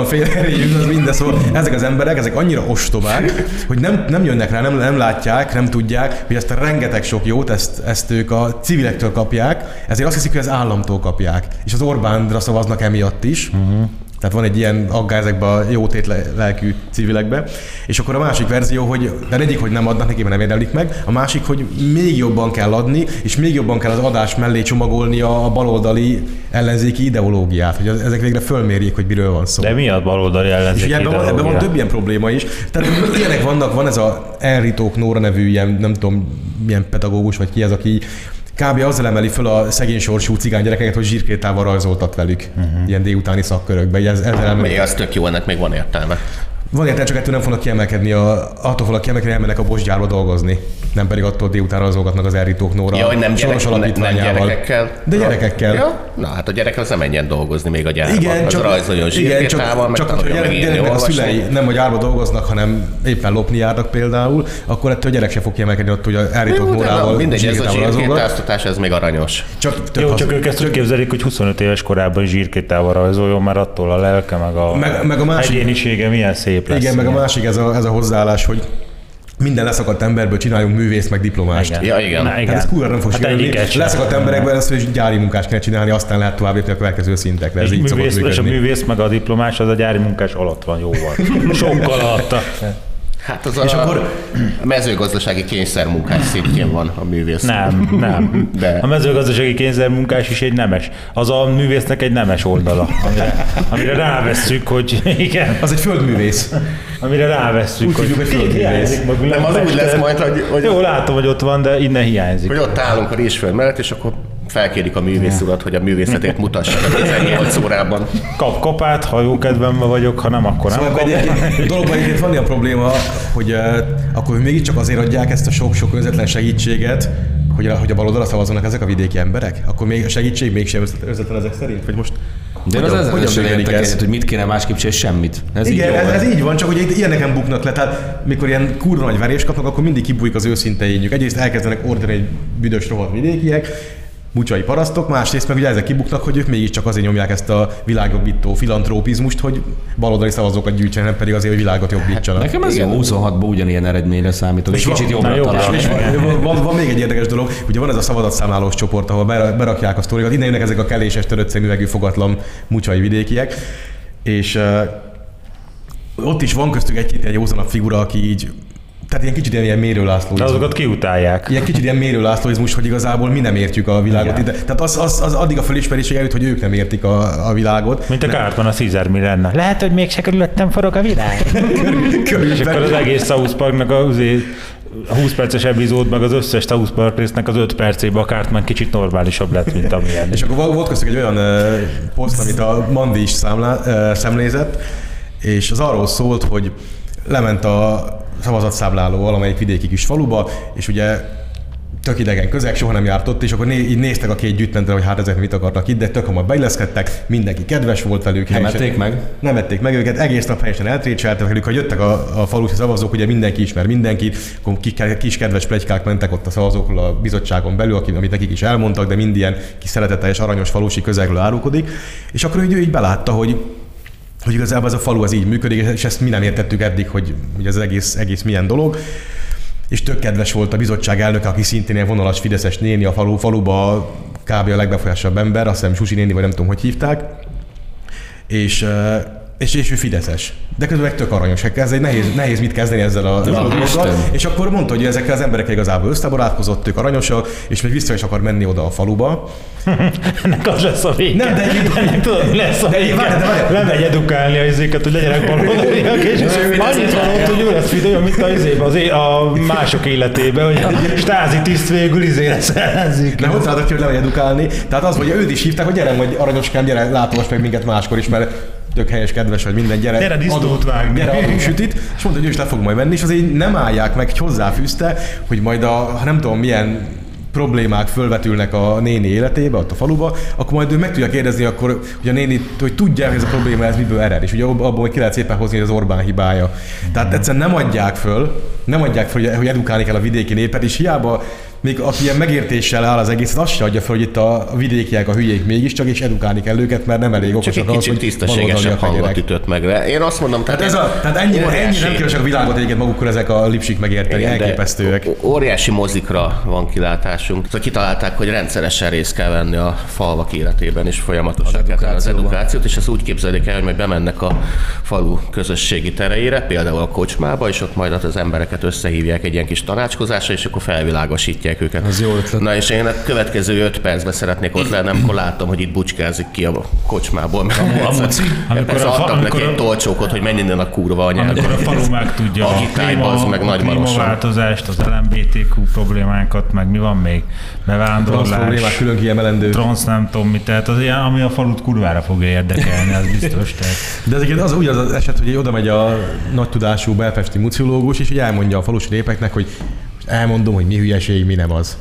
félherényű, az minden szó. Ezek az emberek, ezek annyira ostobák, hogy nem, nem jönnek rá, nem, nem látják, nem tudják, hogy ezt a rengeteg sok jót, ezt, ezt ők a civilektől kapják, ezért azt hiszik, hogy az államtól kapják. És az Orbánra szavaznak emiatt is. Uh-huh. Tehát van egy ilyen aggály ezekben a jó tét lelkű civilekbe. És akkor a másik verzió, hogy de egyik, hogy nem adnak neki, mert nem érdemlik meg, a másik, hogy még jobban kell adni, és még jobban kell az adás mellé csomagolni a baloldali ellenzéki ideológiát, hogy ezek végre fölmérjék, hogy miről van szó. De mi a baloldali És ellenzéki ugye ebben van, ebben van több ilyen probléma is. Tehát ilyenek vannak, van ez a Enritók Nóra nevű ilyen, nem tudom, milyen pedagógus, vagy ki ez, aki kb. azzal emeli föl a szegény sorsú cigány gyerekeket, hogy zsírkétával rajzoltat velük. Uh-huh. Ilyen délutáni szakkörökbe. Ez, ezzel emeli. még az tök jó, ennek még van értelme. Van értelme, csak ettől nem fognak kiemelkedni, a, attól fognak kiemelkedni, elmennek a bosgyárba dolgozni. Nem pedig attól délután rajzolgatnak az Enritók Nóra Ja, hogy nem, soros gyerek, ne, nem gyerekekkel. De gyerekekkel. Ja? Na hát a gyerek az nem menjen dolgozni még a gyárban. Igen, az csak, rajzoljon igen, zsírkétával, meg csak, csak hogy a gyerek, gyereknek a szülei nem a gyárba dolgoznak, hanem éppen lopni járnak például, akkor ettől a gyerek se fog kiemelkedni ott, hogy a na, mórával, mindegy, ez a zsírkétáztatás, ez még aranyos. Csak több Jó, csak ők ezt úgy képzelik, hogy 25 éves korában zsírkétával rajzoljon, mert attól a lelke, meg a, Meg- meg a másik- egyénisége milyen szép lesz. Igen, meg a másik ez a, ez a hozzáállás, hogy minden leszakadt emberből csináljunk művész meg diplomást. Igen. Ja, igen. Na, Hát Hát ez kurva nem fog Hát sikerülni. Leszakadt emberekből ezt is gyári munkást kell csinálni, aztán lehet tovább lépni a következő szintekre. Ez És, így művész, és a művész meg a diplomás az a gyári munkás alatt van jóval. Sokkal alatta. Hát az És a, akkor- a mezőgazdasági kényszermunkás szintjén van a művész. Nem, nem. De. A mezőgazdasági kényszermunkás is egy nemes. Az a művésznek egy nemes oldala, amire, amire rávesszük, hogy igen, Az egy földművész. amire rávesszük, Úgy hogy hogy földművész. hiányzik magunk. Nem, az úgy lesz majd, hogy, hogy, Jó, látom, hogy ott van, de innen hiányzik. hogy ott állunk a rizsföld mellett, és akkor felkérik a művész urat, hogy a művészetét mutassa a 18 órában. Kap kapát, ha jó kedvemben vagyok, ha nem, akkor nem Szóval kap. egy, egy dologban egyébként van ilyen probléma, hogy uh, akkor mégiscsak azért adják ezt a sok-sok önzetlen segítséget, hogy a, hogy a baloldalra szavazzanak ezek a vidéki emberek? Akkor még a segítség mégsem önzetlen ezek szerint? Vagy most De én az ezzel hogyan sem értek egyet, hogy mit kéne másképp csinálni, semmit. Ez így Igen, jó ez, van. ez, így van, csak hogy itt ilyeneken buknak le, tehát mikor ilyen kurva nagy verés kapnak, akkor mindig kibújik az őszinte ényük. Egyrészt elkezdenek ordítani egy büdös rohadt vidékiek, mucsai parasztok, másrészt meg ugye ezek kibuknak, hogy ők mégiscsak azért nyomják ezt a világjobbító filantrópizmust, hogy baloldali szavazókat gyűjtsenek, nem pedig azért, hogy világot jobbítsanak. Nekem ez Igen. jó, 26-ban ugyanilyen eredményre számítok. Egy És van- kicsit jobbra jó, találom. És van, van, van, még egy érdekes dolog, ugye van ez a szavazatszámlálós csoport, ahol ber- berakják a sztorikat, innen jönnek ezek a keléses, törött szemüvegű, fogatlan mucsai vidékiek, és ott is van köztük egy-két ilyen józanabb figura, aki így, tehát ilyen kicsit ilyen, ilyen Mérő László. De azokat kiutálják. Ilyen kicsit ilyen Mérő Lászlóizmus, hogy igazából mi nem értjük a világot. Igen. Ide. Tehát az, az, az, addig a felismerésig eljut, hogy ők nem értik a, a világot. Mint a kárton a Caesar mi lenne. Lehet, hogy mégse körülöttem forog a világ. És akkor az egész South Parknak a, a 20 perces epizód, meg az összes South Park résznek az 5 percébe a Cartman kicsit normálisabb lett, mint amilyen. És akkor volt köztük egy olyan uh, poszt, amit a Mandi is számlá, uh, szemlézett, és az arról szólt, hogy lement a szavazatszámláló valamelyik vidéki kis faluba, és ugye tök idegen közeg, soha nem járt ott, és akkor né- így néztek a két gyűjtmentre, hogy hát ezek mit akarnak itt, de tök hamar beilleszkedtek, mindenki kedves volt velük. Nem helyesen- ették meg? Nem ették meg őket, egész nap helyesen eltrécseltek velük, ha jöttek a, a falusi szavazók, ugye mindenki ismer mindenkit, akkor kis, kedves plegykák mentek ott a szavazókról a bizottságon belül, amit nekik is elmondtak, de mind ilyen kis szereteteljes, aranyos falusi közegről árulkodik, és akkor ő így belátta, hogy hogy igazából ez a falu az így működik, és ezt mi nem értettük eddig, hogy, hogy ez egész, egész milyen dolog. És tök kedves volt a bizottság elnöke, aki szintén ilyen vonalas fideszes néni a falu, faluba kb. a legbefolyásasabb ember, azt hiszem Susi néni, vagy nem tudom, hogy hívták. És, és, és ő Fideszes. De közben meg tök aranyos. Ez egy nehéz, nehéz mit kezdeni ezzel a, dologgal. És akkor mondta, hogy ezekkel az emberekkel igazából összebarátkozott, ők aranyosak, és még vissza is akar menni oda a faluba. Ennek az lesz a vége. Nem, de egyébként- Ennek tudod, mi lesz a De vége. várj, de várj. Lemegy edukálni a izéket, hogy legyenek baloldaliak, és annyit van ott, hogy ő lesz videó, mint a, izébe, az é- a mások életében, hogy a stázi tiszt végül izé lesz ellenzék. Nem ott álltak ki, hogy lemegy edukálni. Tehát az, hogy őt is hívták, hogy gyere, hogy aranyoskám, gyere, látogass meg minket máskor is, mert tök helyes, kedves vagy minden, gyere. Gyere disznót vágni. Gyere, adunk sütit, és mondta, hogy ő is le fog majd menni, és azért nem állják meg, hogy hozzáfűzte, hogy majd a, nem tudom milyen problémák fölvetülnek a néni életébe, ott a faluba, akkor majd ő meg tudja kérdezni, akkor, hogy a néni, hogy tudják, hogy ez a probléma ez miből ered, és ugye ab- abból ki lehet szépen hozni, hogy az Orbán hibája. Tehát egyszerűen nem adják föl, nem adják föl, hogy- hogy edukálni kell a vidéki népet, és hiába még aki ilyen megértéssel áll az egészet, azt se adja fel, hogy itt a vidékiek a hülyék mégiscsak, és edukálni kell őket, mert nem elég okosak ahhoz, hogy tisztességesebb hangot ütött meg. De én azt mondom, Tehát, ez a, tehát ennyi, ennyi nem képesek a világot egyébként magukkor ezek a lipsik megérteni, Igen, elképesztőek. Óriási mozikra van kilátásunk. Szóval kitalálták, hogy rendszeresen részt kell venni a falvak életében, és folyamatosan kell tenni az edukációt, és ezt úgy képzelik el, hogy majd bemennek a falu közösségi tereire, például a kocsmába, és ott majd az embereket összehívják egy ilyen kis tanácskozásra, és akkor felvilágosítják őket. Az jó ötlet. Na és én a következő öt percben szeretnék ott lenni, amikor látom, hogy itt bucskázik ki a kocsmából. Mert a muci? Amikor a adtak neki amikor egy a- tolcsókot, hogy menj innen a kurva anyád. Amikor a falu meg tudja A a, hitály, klíma, bazd meg, a klímaváltozást, az LMBTQ problémákat, meg mi van még? Transz problémák Bevándorlás, külön kiemelendő. transz nem tudom mit, tehát az ilyen, ami a falut kurvára fogja érdekelni, az biztos. Tehát. De ezeket az úgy az, az eset, hogy oda megy a nagy tudású belpesti muciológus, és hogy elmondja a falusi népeknek, hogy elmondom, hogy mi hülyeség, mi nem az.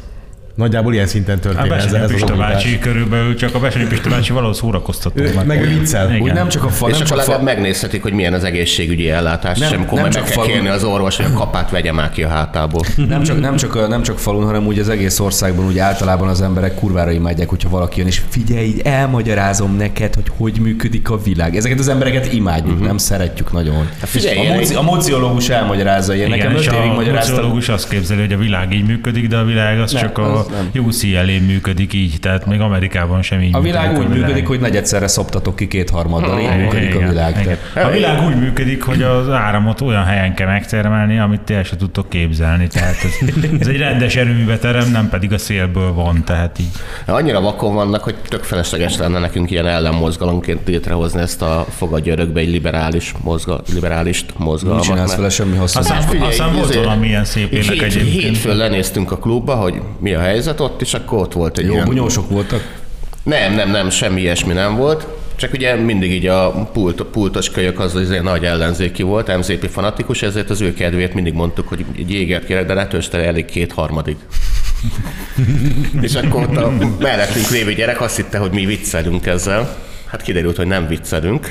Nagyjából ilyen szinten A történik ez, Besenyi ez az Pista bácsi körülbelül, csak a Besenyi Pista bácsi valahol szórakoztató. Ő- meg viccel. Úgy nem csak a fa, És nem csak legalább fa, megnézhetik, hogy milyen az egészségügyi ellátás, Nem- nem, sem nem meg csak kell falun. kérni az orvos, hogy a kapát vegye már ki a hátából. Nem csak, nem, csak, nem csak falun, hanem úgy az egész országban úgy általában az emberek kurvára imádják, hogyha valaki jön, és figyelj, így elmagyarázom neked, hogy hogy működik a világ. Ezeket az embereket imádjuk, uh-huh. nem szeretjük nagyon. figyelj, És a, moci, a mociológus elmagyarázza ilyen. Igen, Nekem és öt évig a muciológus azt képzeli, hogy a világ így működik, de a világ az Nem, csak a nem. UCLA működik így, tehát még Amerikában sem így A világ működik úgy működik, hogy negyedszerre szoptatok ki kétharmaddal, így működik a világ. Igen. Tehát- A világ úgy működik, hogy az áramot olyan helyen kell megtermelni, amit ti el se tudtok képzelni. Tehát ez, ez egy rendes erőműveterem, nem pedig a szélből van, tehát így. Annyira vakon vannak, hogy tök felesleges lenne nekünk ilyen ellenmozgalomként létrehozni ezt a fogadj örökbe egy liberális mozga, liberálist mozgalmat. csinálsz mert- vele semmi hasznos. Aztán, figyelj, aztán volt izé- valamilyen szép Így ének egyébként. hétfőn lenéztünk a klubba, hogy mi a helyzet ott, és akkor ott volt egy Jó ilyen... bunyósok voltak. Nem, nem, nem, semmi ilyesmi nem volt. Csak ugye mindig így a pult, pultos kölyök az az ilyen nagy ellenzéki volt, MZP fanatikus, ezért az ő kedvéért mindig mondtuk, hogy egy jégert kérek, de ne tőzsd el elég kétharmadig. és akkor ott a mellettünk lévő gyerek azt hitte, hogy mi viccelünk ezzel. Hát kiderült, hogy nem viccelünk.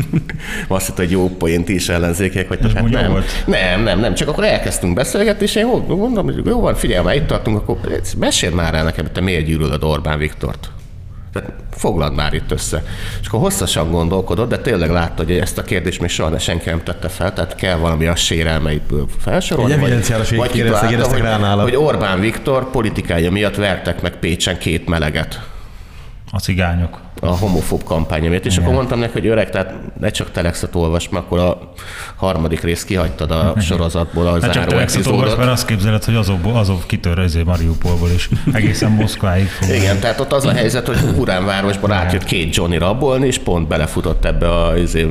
azt hitte, hogy jó poént is ellenzékek vagytok. Hát nem. volt? nem, nem, nem, csak akkor elkezdtünk beszélgetni, és én mondom, hogy jó van, figyelj, már itt tartunk, akkor meséld már el nekem, hogy te miért gyűlölöd Orbán Viktort. Tehát foglald már itt össze. És akkor hosszasan gondolkodott, de tényleg látta, hogy ezt a kérdést még soha senki nem tette fel, tehát kell valami a sérelmeitből felsorolni. Egy vagy- vagy kérdeztek- kérdeztek hogy, rá nála. hogy Orbán Viktor politikája miatt vertek meg Pécsen két meleget A cigányok. A homofób kampánya miatt, és akkor mondtam neki, hogy öreg, tehát ne csak telexet olvas, mert akkor a harmadik részt kihagytad a sorozatból a Hát csak telexet olvas, mert azt képzeled, hogy azok, azok kitör ezért Mariupolból, és egészen Moszkváig fog. Igen, tehát ott az a helyzet, hogy Uránvárosban átjött két Johnny rabolni, és pont belefutott ebbe a izé,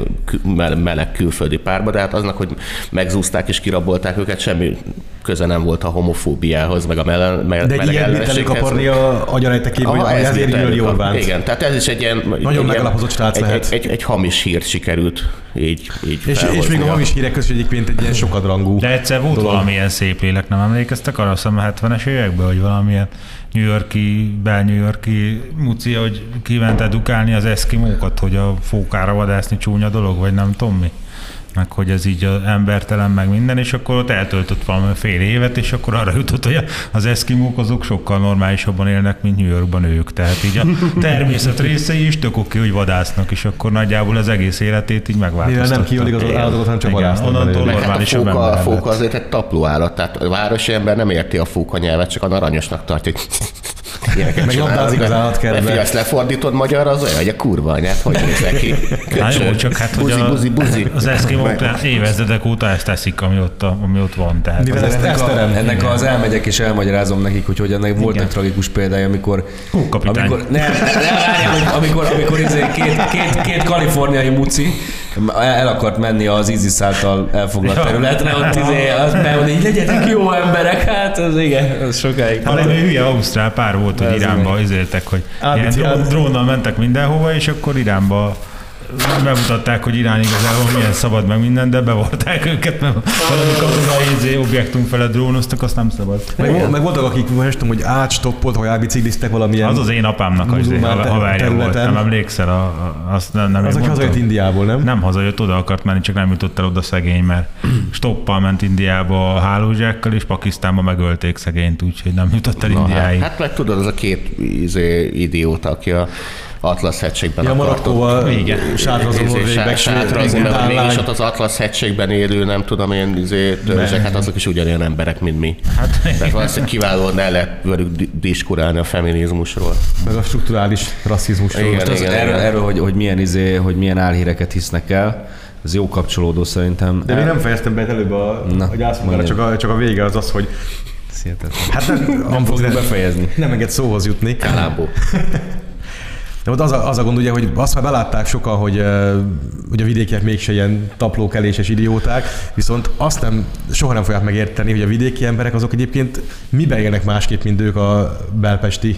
meleg külföldi párba, de hát aznak, hogy megzúzták és kirabolták őket, semmi köze nem volt a homofóbiához, meg a mele, me, De egy ilyen ellenséghez. előkaparni a agyarejtekéből, hogy ezért Orbánt. Igen, tehát ez is egy ilyen... egy ilyen- megalapozott srác egy, lehet. Egy, egy, egy, hamis hírt sikerült így, így És, és még a hamis hírek között egyébként egy ilyen sokadrangú De egyszer volt dolog. valamilyen szép lélek, nem emlékeztek arra, hiszem a 70-es években, hogy valamilyen New Yorki, bel New Yorki muci, hogy kiment edukálni az eszkimókat, hogy a fókára vadászni csúnya dolog, vagy nem tudom mi meg hogy ez így az embertelen, meg minden, és akkor ott eltöltött valami fél évet, és akkor arra jutott, hogy az eszkimók azok sokkal normálisabban élnek, mint New Yorkban ők. Tehát így a természet részei is tök oké, hogy vadásznak, és akkor nagyjából az egész életét így Mivel megváltoztatta. nem kiölik az Igen. állatokat, hanem csak Igen, vadásznak onnantól hát a fóka, a fóka azért egy tapló állat, tehát a városi ember nem érti a fóka nyelvet, csak a aranyosnak tartja. Hogy Ilyeneket Meg labdázik az de- állatkertbe. de figyelj, ezt lefordítod magyar, az olyan, hogy a kurva anyát, hogy nézel ki? Hát jó, csak hát, hogy buzi, a, buzi, buzi. az eszkimók évezredek óta ezt teszik, ami ott, a, ami ott van. Tehát Mivel ezt- Ennek, ezt a, terem. ennek az elmegyek és elmagyarázom nekik, hogy, hogy ennek volt egy tragikus példája, amikor... Hókapitány. Amikor, nem, nem, várjál, hogy amikor, amikor izé két, két, két kaliforniai muci el akart menni az ISIS által elfoglalt Ja. területre, ott izé, azt behozni, hogy legyetek jó emberek, hát az igen, az sokáig. Valami hülye ausztrál pár volt, hogy Iránba izéltek, hogy ilyen Ábiciált. drón, drónnal mentek mindenhova, és akkor Iránba bemutatták, hogy Irán igazából milyen szabad meg minden, de bevarták őket, mert valami katonai izé, objektum felett drónoztak, azt nem szabad. Meg, meg voltak, akik most hogy átstoppolt, hogy elbiciklisztek valamilyen... Az az én apámnak az haverja volt, nem emlékszel, a, a, azt nem, nem az, aki hazajött Indiából, nem? Nem hazajött, oda akart menni, csak nem jutott el oda szegény, mert stoppal ment Indiába a hálózsákkal, és Pakisztánba megölték szegényt, úgyhogy nem jutott el Na, hát, Indiáig. hát meg tudod, az a két izé, idióta, aki a Atlasz hegységben Ja, akartott Igen. sátrazó végbe, sá- sátrazni, svéd- meg svéd mégis ott az Atlasz hegységben élő, nem tudom én, izé, törzsek, hát azok is ugyanolyan emberek, mint mi. Hát, Tehát valószínűleg kiválóan el lehet velük di- diskurálni a feminizmusról. Meg a strukturális rasszizmusról. Igen. Most az, igen, erről, igen. erről hogy, hogy, milyen izé, hogy milyen álhíreket hisznek el, ez jó kapcsolódó szerintem. De még nem fejeztem be előbb a, Na, a gyászmunkára, csak a, csak a vége az az, hogy hát nem, Nem fogjuk befejezni. nem enged szóhoz jutni. Kálábó. De ott az a, az a gond ugye, hogy azt már belátták sokan, hogy, hogy a vidékiek mégse ilyen taplókeléses idióták, viszont azt nem, soha nem fogják megérteni, hogy a vidéki emberek azok egyébként miben élnek másképp, mint ők a belpesti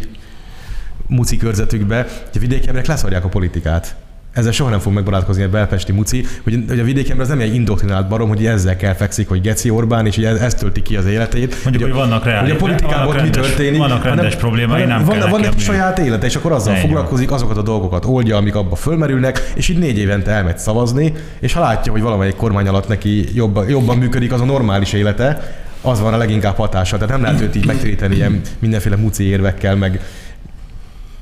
muci körzetükbe, hogy a vidéki emberek leszarják a politikát. Ezzel soha nem fog megbarátkozni a belpesti muci, hogy, hogy a vidéki ember az nem egy indoktrinált barom, hogy ezzel kell fekszik, hogy Geci Orbán, és hogy ez, ez tölti ki az életét. Mondjuk, hogy vannak reális- hogy a politikában ott mi történik. vannak rendes problémái, nem van, kell van egy saját élete, és akkor azzal van. foglalkozik, azokat a dolgokat oldja, amik abba fölmerülnek, és így négy évente elmegy szavazni, és ha látja, hogy valamelyik kormány alatt neki jobban, jobban működik az a normális élete, az van a leginkább hatása. Tehát nem lehet őt így megtéríteni ilyen mindenféle muci érvekkel, meg,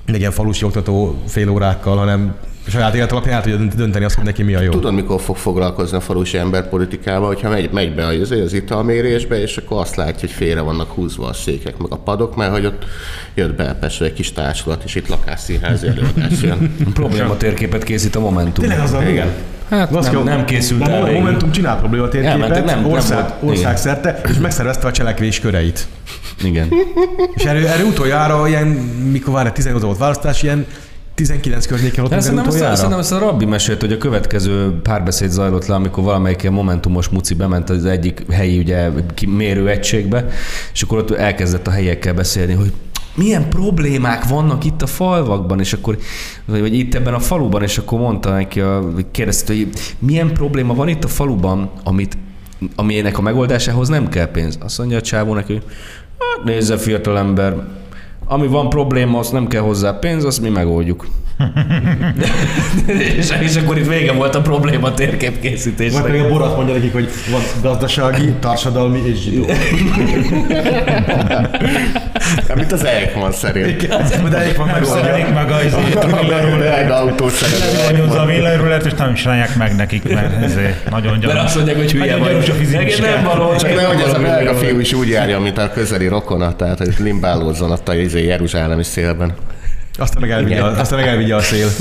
meg ilyen falusi oktató félórákkal, hanem saját élet alapján el tudja dönt- dönteni azt, hogy neki mi a jó. Tudod, mikor fog foglalkozni a falusi ember politikával, hogyha megy, megy be az, az italmérésbe, és akkor azt látja, hogy félre vannak húzva a székek, meg a padok, mert hogy ott jött be Pestre egy kis társulat, és itt lakásszínházi előadás jön. Probléma térképet készít a Momentum. Tényleg az a Igen. Hát nem, Gaszkó, nem készült a el. Végül. Momentum csinál probléma térképet nem- nem ország, volt. Igen. országszerte, és megszervezte a cselekvés köreit. Igen. És erről, erről utoljára ilyen, mikor várj, 18 volt választás, ilyen 19 környéken ott szerintem, ezt, utoljára. szerintem ezt a Rabbi mesélt, hogy a következő párbeszéd zajlott le, amikor valamelyik ilyen momentumos muci bement az egyik helyi ugye, ki- mérőegységbe, és akkor ott elkezdett a helyiekkel beszélni, hogy milyen problémák vannak itt a falvakban, és akkor, vagy, vagy itt ebben a faluban, és akkor mondta neki, a, kérdezte, hogy milyen probléma van itt a faluban, amit, aminek a megoldásához nem kell pénz. Azt mondja a csávó neki, hát nézze fiatalember, ami van probléma, az nem kell hozzá pénz, azt mi megoldjuk. és, és akkor itt vége volt a probléma Vagy térképkészítésnek. pedig a Borat mondja nekik, hogy van gazdasági, társadalmi és zsidó. Mint az Eichmann szerint. De egyik van meg a izét, a villanyrulet, és nem is csinálják meg nekik, mert ez nagyon Mert gyanús. azt mondják, hogy hülye vagy. nem való. Csak neked nehogy ez a belga fiú is úgy járja, mint a közeli rokona, tehát hogy limbálódzon ott a izé Jeruzsálemi szélben. Aztán meg elvigye, a, aztán meg elvigye a szél.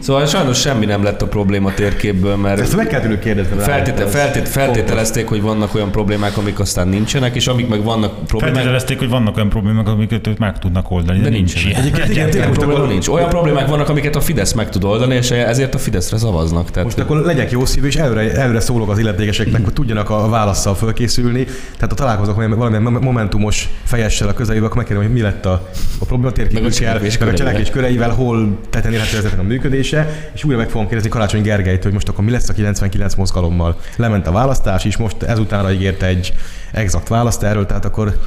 Szóval sajnos semmi nem lett a probléma térképből, mert Ezt meg kell tőlük kérdezni. feltétel, feltét, feltételezték, hogy vannak olyan problémák, amik aztán nincsenek, és amik meg vannak problémák, Feltételezték, hogy vannak olyan problémák, amiket ők meg tudnak oldani, de, de nincs. Egyébként igen, tényleg most akkor, nincs. Olyan problémák vannak, amiket a Fidesz meg tud oldani, és ezért a Fideszre szavaznak. Tehát, most akkor legyek jó szívű, és előre, előre szólok az illetékeseknek, hogy tudjanak a válaszsal fölkészülni. Tehát ha találkozok valamilyen- momentumos fejessel a közelébe, akkor megkérdem, hogy mi lett a, a probléma Meg a térképükkel, cselekvés köreivel, hol tetten érhető ezeknek a működése, és újra meg fogom kérdezni Karácsony Gergelyt, hogy most akkor mi lesz a 99 mozgalommal. Lement a választás, és most ezutánra ígérte egy exakt választ erről, tehát akkor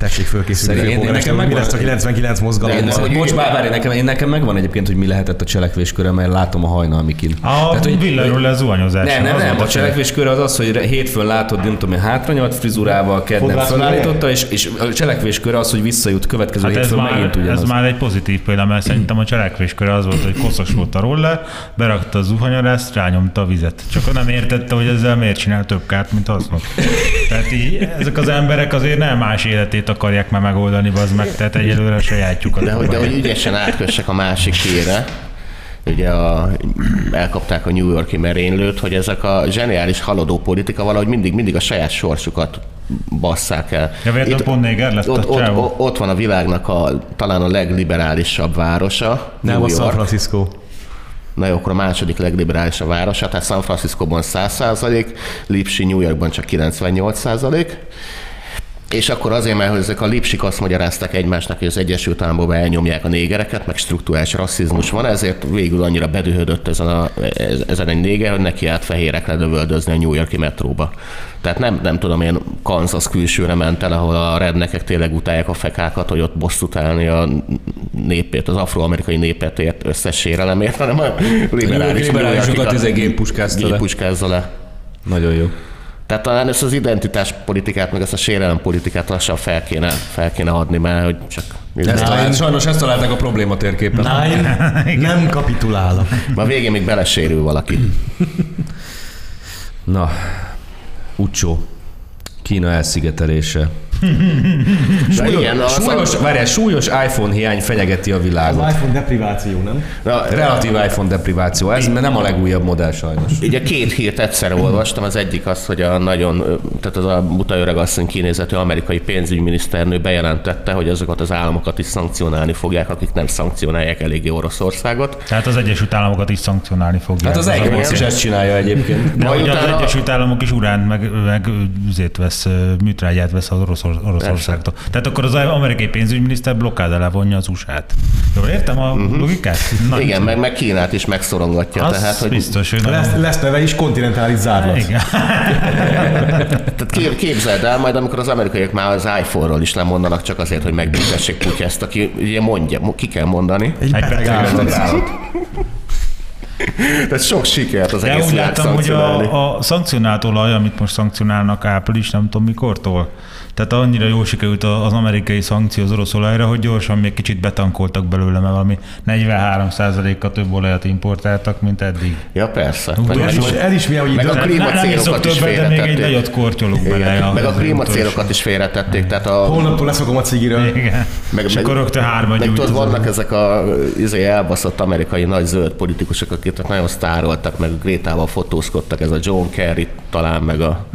tessék fölkészülni. Én- polgármester, nekem hogy mi lesz a megvan- 99 mozgalommal. Én, hogy- bocs, bár, várj, nekem, én nekem megvan egyébként, hogy mi lehetett a cselekvésköre, mert látom a hajnalmikin. A villanyrulet zuhanyozás. Nem, nem, nem. A cselekvésköre az az, hogy hétfőn látod, nem tudom, én hátranyalt frizurával, kedden Fodrász felállította, és, és a cselekvésköre az, hogy visszajut következő Hát ez hétfőn már, megint ez ugyanaz. már egy pozitív példa, mert szerintem a cselekvésköre az volt, hogy koszos volt a roller, berakta a zuhanyarást, rányomta a vizet. Csak nem értette, hogy ezzel miért csinál több kárt, mint hasznot. Tehát így, ezek az emberek azért nem más életét akarják már megoldani, az meg, tehát egyelőre a sajátjukat. De hogy, de hogy ügyesen átkössek a másik hírre, ugye a, elkapták a New Yorki merénylőt, hogy ezek a zseniális haladó politika valahogy mindig, mindig a saját sorsukat basszák el. Ja, véletlenül pont néger lett ott, a ott, ott, ott van a világnak a, talán a legliberálisabb városa, Nem New a San. Francisco. Na jó, akkor a második legliberálisabb városa, tehát San Franciscóban 100%, Lipsi New Yorkban csak 98%. És akkor azért, mert ezek a lipsik azt magyarázták egymásnak, hogy az Egyesült Államokban elnyomják a négereket, meg struktúrális rasszizmus van, ezért végül annyira bedühödött ezen, a, ez- ezen egy néger, hogy neki állt fehérekre lövöldözni a New Yorki metróba. Tehát nem, nem tudom, én Kansas külsőre ment el, ahol a rednekek tényleg utálják a fekákat, hogy ott bosszút állni a népét, az afroamerikai népet ért összes sérelemért, hanem a liberális liberálisokat géppuskázta le. gépuskázza le. Nagyon jó. Tehát talán ezt az identitás politikát, meg ezt a sérelem politikát lassan fel kéne, fel kéne adni, mert hogy csak... Ezt talált, sajnos ezt találták a probléma térképen. Nein, nem kapitulálok. Ma végén még belesérül valaki. Na, Ucsó. Kína elszigetelése. De igen, az Súlyos, várjál, súlyos iPhone hiány fenyegeti a világot. iPhone depriváció, nem? Na, Relatív iPhone depriváció. Ez nem a legújabb modell sajnos. Ugye két hírt egyszerre olvastam, az egyik az, hogy a nagyon, tehát az a buta öreg asszony kinézetű amerikai pénzügyminiszternő bejelentette, hogy azokat az államokat is szankcionálni fogják, akik nem szankcionálják eléggé Oroszországot. Tehát az Egyesült Államokat is szankcionálni fogják. Hát az a Egemosz baj. is ezt csinálja egyébként. De Majd az Egyesült Államok is uránt, meg, meg vesz, műtrágyát vesz az Orosz, Oroszországtól. Tehát akkor az amerikai pénzügyminiszter blokkád alá vonja az USA-t. Jól értem a logikát? Na, Igen, meg, meg Kínát is megszorongatja. az tehát, hogy biztos, hogy Lesz, lesz neve is kontinentális zárlat. Igen. Tehát kép, képzeld el, majd amikor az amerikaiak már az iPhone-ról is lemondanak, csak azért, hogy megbüntessék Putyeszt, aki ugye mondja, ki kell mondani. Egy Egy. Tehát sok sikert az De egész úgy láttam, hogy a, a szankcionált olaj, amit most szankcionálnak április, nem tudom mikortól, tehát annyira jól sikerült az amerikai szankció az orosz olajra, hogy gyorsan még kicsit betankoltak belőle, mert valami 43%-kal több olajat importáltak, mint eddig. Ja, persze. Úgy Meg, El is, el is hogy Meg a idő, klíma- nem, nem iszok célokat is többet, de még egy nagyot kortyolunk bele. meg a klímacélokat is félretették. Tehát a, holnaptól leszokom a cigiről. Igen. meg, És akkor rögtön hárman meg tudod, vannak ezek a izé, elbaszott amerikai nagy zöld politikusok, akik nagyon sztároltak, meg Grétával fotózkodtak, ez a John Kerry talán, meg a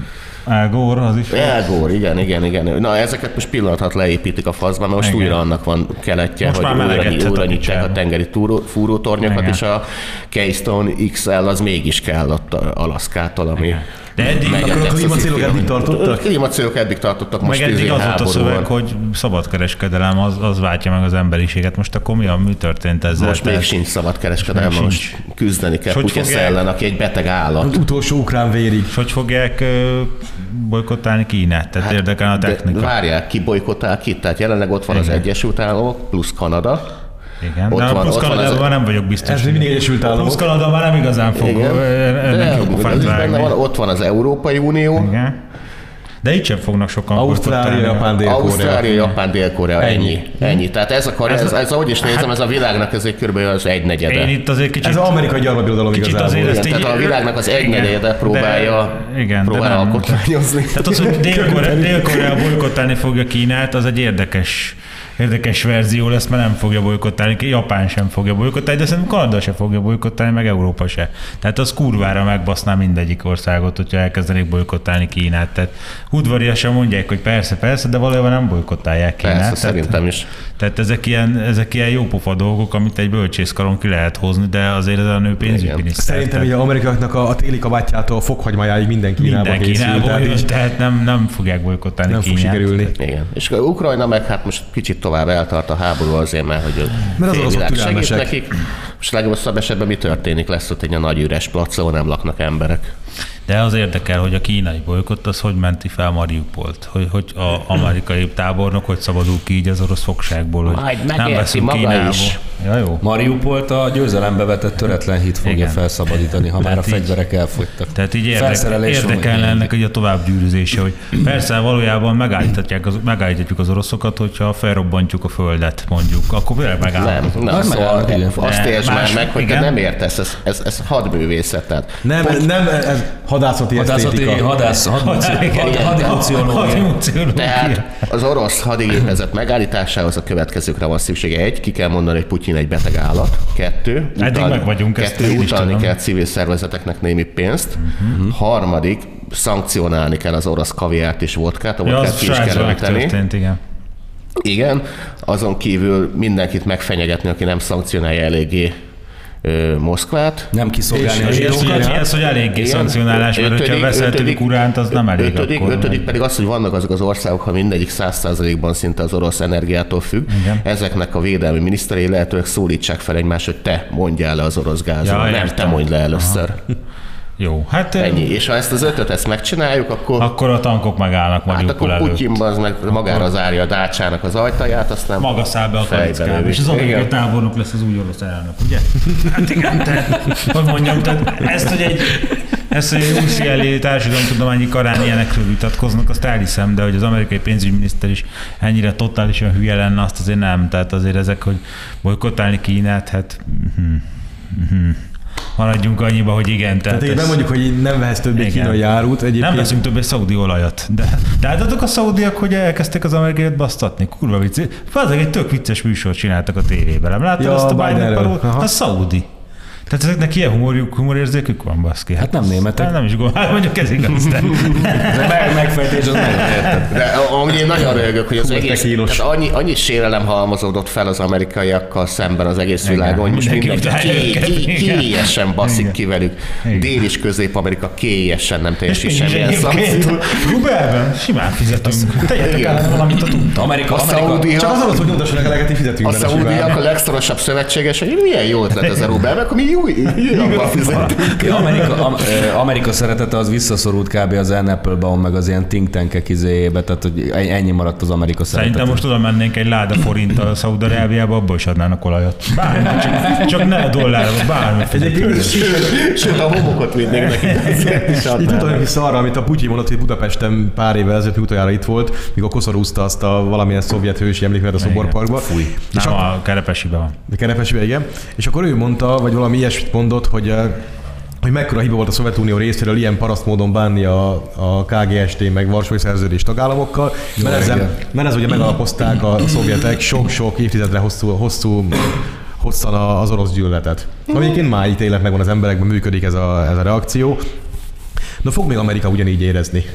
Gore, az is. Gore, igen, igen, igen. Na, ezeket most pillanat leépítik a faszban, mert most Igen. újra annak van keletje, Most hogy újra, újra a nyitják a tengeri túró, fúrótornyokat, Igen. és a Keystone XL az mégis kell ott Alaszkától, ami De eddig, Akkor a klímacélok eddig tartottak? A klímacélok eddig tartottak, most meg eddig az volt a szöveg, hogy szabadkereskedelem az, az váltja meg az emberiséget. Most akkor mi, a, mi történt ezzel? Most még sincs szabad kereskedelme, Még most sincs. küzdeni kell fogják? ellen, aki egy beteg állat. Az utolsó ukrán vérig. És hogy fogják ö, bolykottálni Kínát? Tehát hát, érdekel a de technika. Várják, ki bolykotál ki? Tehát jelenleg ott van az Igen. Egyesült Államok, plusz Kanada. Igen, Ott de van- a plusz van az- Kanadában nem vagyok biztos. Ez mindig Egyesült A plusz Államok. Kanada már nem igazán fog Igen. De vágni. van, ott van az Európai Unió, Igen. De itt sem fognak sokan Ausztrália. Japán, Dél-Korea. Ausztrália, Japán, Dél-Korea, ennyi. Ennyi. Tehát ez, a, ez, ez, ez ahogy is nézem, ez a világnak ez egy kb. az egy negyede. Én itt azért kicsit... Ez az amerikai gyarmatbirodalom igazából. azért Igen, ezt így- tehát a világnak az egy Igen, negyede de- próbálja, igen, de próbálja nem. alkotmányozni. Tehát az, hogy Dél-Korea, Dél-Korea bolykottálni fogja Kínát, az egy érdekes érdekes verzió lesz, mert nem fogja bolykottálni, Japán sem fogja bolykottálni, de szerintem Kanada se fogja bolykottálni, meg Európa se. Tehát az kurvára megbaszná mindegyik országot, hogyha elkezdenék bolykottálni Kínát. Tehát udvariasan mondják, hogy persze, persze, de valójában nem bolykottálják Kínát. Persze, tehát, szerintem is. Tehát ezek ilyen, ezek ilyen jópofa dolgok, amit egy bölcsészkaron ki lehet hozni, de azért ez a nő pénzügyminiszter. Szerintem így a amerikaiaknak a, a téli kabátjától a fokhagymájáig minden Kínába minden készül. Kínából tehát így tehát nem, nem fogják bolykottálni nem fog Kínát. sikerülni. Igen. És a Ukrajna meg hát most kicsit tovább eltart a háború azért, mert hogy Mert az oroszok segít nekik. Most legrosszabb esetben mi történik? Lesz ott egy nagy üres plac, ahol nem laknak emberek. De az érdekel, hogy a kínai bolykott az hogy menti fel Mariupolt, hogy, hogy a amerikai tábornok hogy szabadul ki így az orosz fogságból, hogy Majd nem veszünk maga Kínából. is. Ja, jó. Mariupolt a győzelembe vetett töretlen hit fogja Igen. felszabadítani, ha már a Tehát így- fegyverek elfogytak. Tehát így érdek, Felszerelés van, érdekelne hogy- ennek egy a továbbgyűrűzése, hogy persze valójában megállíthatják az, megállíthatjuk az oroszokat, hogyha felrobbantjuk a földet, mondjuk, akkor megállunk. Nem, nem, Az szóval igen. azt értsd már meg, hogy igen. te nem értesz, ez, ez, ez hadművészet. Tehát Nem, nem, ez hadászati Hadászati, esztétika. hadász. Hadimóciológia. Tehát az orosz hadigépezet megállításához a következőkre van szüksége. Egy, ki kell mondani, hogy Putyin egy beteg állat. Kettő, Eddig meg vagyunk, ezt kettő is utalni kell civil szervezeteknek némi pénzt. Uh-huh. Harmadik, szankcionálni kell az orosz kaviárt és vodkát, a Ja, vodkát ki is kell említeni. igen. Igen, azon kívül mindenkit megfenyegetni, aki nem szankcionálja eléggé ö, Moszkvát. Nem kiszolgálni a És ez, zsidókat. hogy, ez, hogy eléggé Igen. szankcionálás, mert hogyha Ötödik- veszeltedik ötödik- uránt, az nem elég ötödik, akkor. ötödik pedig az, hogy vannak azok az országok, ha mindegyik 100%-ban szinte az orosz energiától függ. Igen. Ezeknek a védelmi miniszterei lehetőleg szólítsák fel egymást, hogy te mondjál le az orosz gázról, Ja, nem te mondj le először. Jó, hát Ennyi. És ha ezt az ötöt ezt megcsináljuk, akkor akkor a tankok megállnak Hát Mariupol akkor előtt. Az meg magára zárja a dácsának az ajtaját, aztán Maga száll be a kalickába, és az amerikai tábornok lesz az új orosz elnök, ugye? Hát igen, te, hogy mondjam, tehát ezt, hogy egy ezt, hogy egy UCLA társadalomtudományi karán ilyenekről vitatkoznak, azt elhiszem, de hogy az amerikai pénzügyminiszter is ennyire totálisan hülye lenne, azt azért nem. Tehát azért ezek, hogy bolykottálni Kínát, hát mhm, mhm. Maradjunk annyiba, hogy igen. Tehát, Tehát így ez- bemondjuk, hogy nem vehetsz többé kínai árut. Egyébként nem veszünk többé szaudi olajat. De, de láthatok a szaudiak, hogy elkezdték az amerikaiat basztatni. Kurva vicc. Fazeg egy tök vicces műsort csináltak a tévében. Nem láttad Ja, azt a. Biden parót? Aha. A szaudi. Tehát ezeknek ilyen humorjuk, humorérzékük van, baszki. Hát nem németek. Hát nem is gondolom, mondjuk ez igaz, de... De meg, megfejtés az meg. De amúgy én nagyon rögök, hogy az Hú, egész, tehát annyi, annyi sérelem halmozódott fel az amerikaiakkal szemben az egész világon, hogy most mindenki kélyesen baszik ki velük. Dél- és Közép-Amerika kélyesen nem teljesít És semmilyen szankciót. Rubelben simán fizetünk. Tegyetek Igen. el valamit a tudta. Amerika, A Amerika, Csak az alatt, hogy nyomtassanak eleget, és fizetünk a simán. a legszorosabb szövetséges, hogy milyen jó ötlet ez a Rubel, meg mi jó, jobban fizetünk. Ja, Amerika, am, Amerika szeretete az visszaszorult kb. az Ann Applebaum meg az ilyen think tankek izéjébe, tehát hogy ennyi maradt az Amerika szeretete. Szerintem most oda mennénk egy láda forinttal Szaudarábiába, abból is adnának olajat. Bármi, csak, csak ne dollárba, bármi. Sőt, a homokot vinnék neki. adnám. utaljunk vissza arra, amit a Putyin mondott, hogy Budapesten pár évvel ezelőtt utoljára itt volt, mikor koszorúzta azt a valamilyen szovjet hősi emlékmet a szoborparkba. Fúj. Nem, a, a Kerepesiben van. a Kerepesibe, igen. És akkor ő mondta, vagy valami ilyesmit mondott, hogy eh, hogy mekkora hiba volt a Szovjetunió részéről ilyen paraszt módon bánni a, a KGST meg Varsói Szerződés tagállamokkal, mert, ezzel, mert ez ugye megalapozták a szovjetek sok-sok évtizedre hosszú, hosszú hosszan az orosz gyűlöletet. Ami egyébként máig tényleg megvan az emberekben, működik ez a, ez a reakció. De fog még Amerika ugyanígy érezni.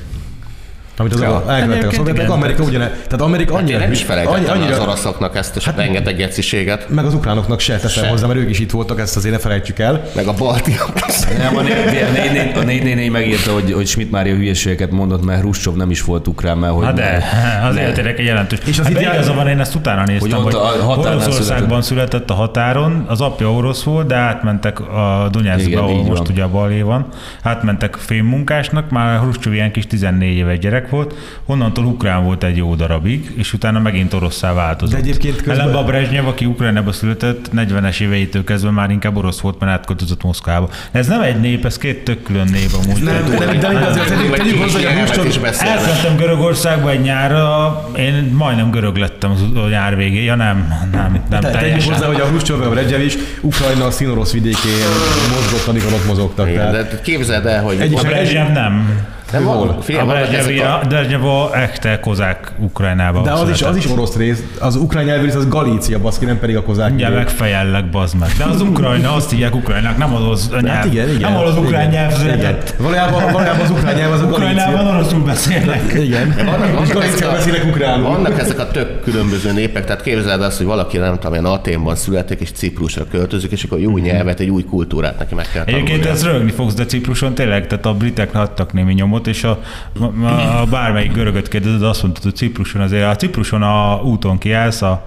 Amit az Ja. elkövettek a szovjetek. Amerika ugyane, tehát Amerika Én annyira, nem is felejtettem annyi- annyira... az oroszoknak ezt a rengeteg geciséget, meg az ukránoknak se teszem hozzá, mert ők is itt voltak, ezt azért ne felejtsük el. meg a baltiak. Nem, a 4 a 4 megírta, hogy, hogy Schmidt Mária hülyeségeket mondott, mert Hruscsov nem is volt ukrán, mert hogy Hát de, azért tényleg egy jelentős. És az hát van, én ezt utána néztem, Hogy hogy, Oroszországban született. a határon, az apja orosz volt, de átmentek a Igen, ahol most ugye a balé van, átmentek fémmunkásnak, már Hruscsov ilyen kis 14 éves gyerek volt, onnantól ukrán volt egy jó darabig, és utána megint oroszá változott. De egyébként közben- Ellenben a Brezsnyev, aki Ukrajnába született, 40-es éveitől kezdve már inkább orosz volt, mert átköltözött Moszkvába. Ez nem egy nép, ez két tök külön nép amúgy. Nem, de, de, de, de tegyük- hozzá, hogy. Elmentem Görögországba egy nyárra, én majdnem görög lettem az a nyár végén. Ja nem, nem, nem Tegyük teljesen. hozzá, hogy a Hruscsov meg a Redzsev is Ukrajna a színorosz vidékén mozgott, amikor ott mozogtak. Igen, Tehát, de képzeld el, hogy Egy- A Brezsnyev nem. Nem hol? figyelj, a. Brezsnyev a echte kozák Ukrajnába de az is, az is orosz rész, az ukrán nyelvű rész, az Galícia, baszki, nem pedig a kozák. Ugye megfejellek, bazd meg. De az Ukrajna, azt hívják Ukrajnak, nem az az nyelv. Hát igen, igen. Nem az ukrán nyelv született. Valójában, valójában az ukrán nyelv az a Ukrajnában Galícia. oroszul beszélnek. Igen. vannak, Galícia a, beszélek ukránul. vannak ezek a tök különböző népek, tehát képzeld azt, hogy valaki nem tudom, ilyen Aténban születik, és Ciprusra költözik, és akkor egy új nyelvet, egy új kultúrát neki meg kell Egyébként tanulnia. ez rögni fogsz, de Cipruson tényleg, tehát a britek adtak némi nyomot, és a, a, a bármelyik görögöt kérdezed, azt mondtad, hogy Cipruson azért, a Cipruson a úton kiállsz, a,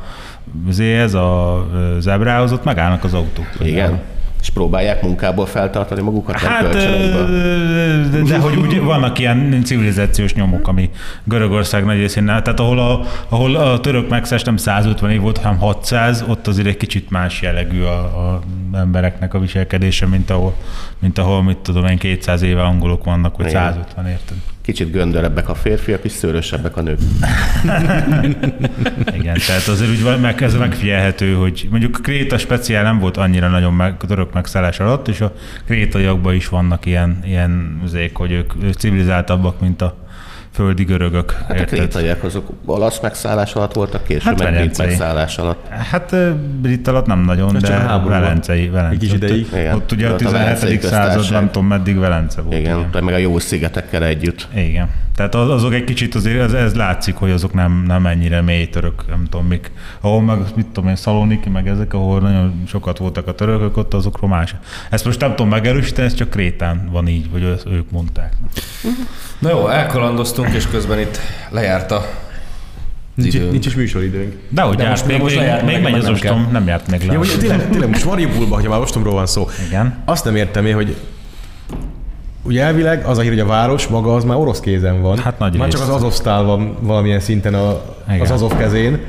ez a zebrához, ott megállnak az autók. Igen. És próbálják munkából feltartani magukat, Hát, de, de hogy úgy vannak ilyen civilizációs nyomok, ami Görögország nagy részén, tehát ahol a, ahol a török megszállás nem 150 év volt, hanem 600, ott azért egy kicsit más jellegű a, a embereknek a viselkedése, mint ahol, mint ahol, mit tudom én, 200 éve angolok vannak, vagy Igen. 150, érted? Kicsit göndörebbek a férfiak, és szőrösebbek a nők. Igen, tehát azért úgy van- meg, ez megfigyelhető, hogy mondjuk a Kréta speciál nem volt annyira nagyon meg, török megszállás alatt, és a krétaiakban is vannak ilyen, ilyen zék, hogy ők, ők civilizáltabbak, mint a földi görögök. Hát a érted? krétaiak azok olasz megszállás alatt voltak, később Hát hát meg brit megszállás alatt. Hát brit alatt nem nagyon, Ez de a háború. Velencei. Velencei. Egy kis ideig. Ott, Igen. ott ugye a Ott a Velencei 17. század, nem tudom meddig Velence volt. Igen, igen. meg a jó szigetekkel együtt. Igen. Tehát az, azok egy kicsit azért, ez, ez látszik, hogy azok nem, nem ennyire mély török, nem tudom mik. Ahol meg, mit tudom én, Szaloniki, meg ezek, ahol nagyon sokat voltak a törökök, ott azokról más. Ezt most nem tudom megerősíteni, ez csak Krétán van így, vagy ők mondták. Na jó, elkalandoztunk, és közben itt lejárt a Nincs, időnk. nincs is műsoridőnk. De hogy De most- még, most még, lejárt még meg, megy az nem ostom, nem járt még le. Ja, ugye tényleg, tényleg most Mariupolban, hogyha már ostromról van szó. Igen. Azt nem értem én, hogy ugye elvileg az a hír, hogy a város maga az már orosz kézen van. Hát nagy Már rész. csak az Azovstál van valamilyen szinten a, Igen. az Azov kezén.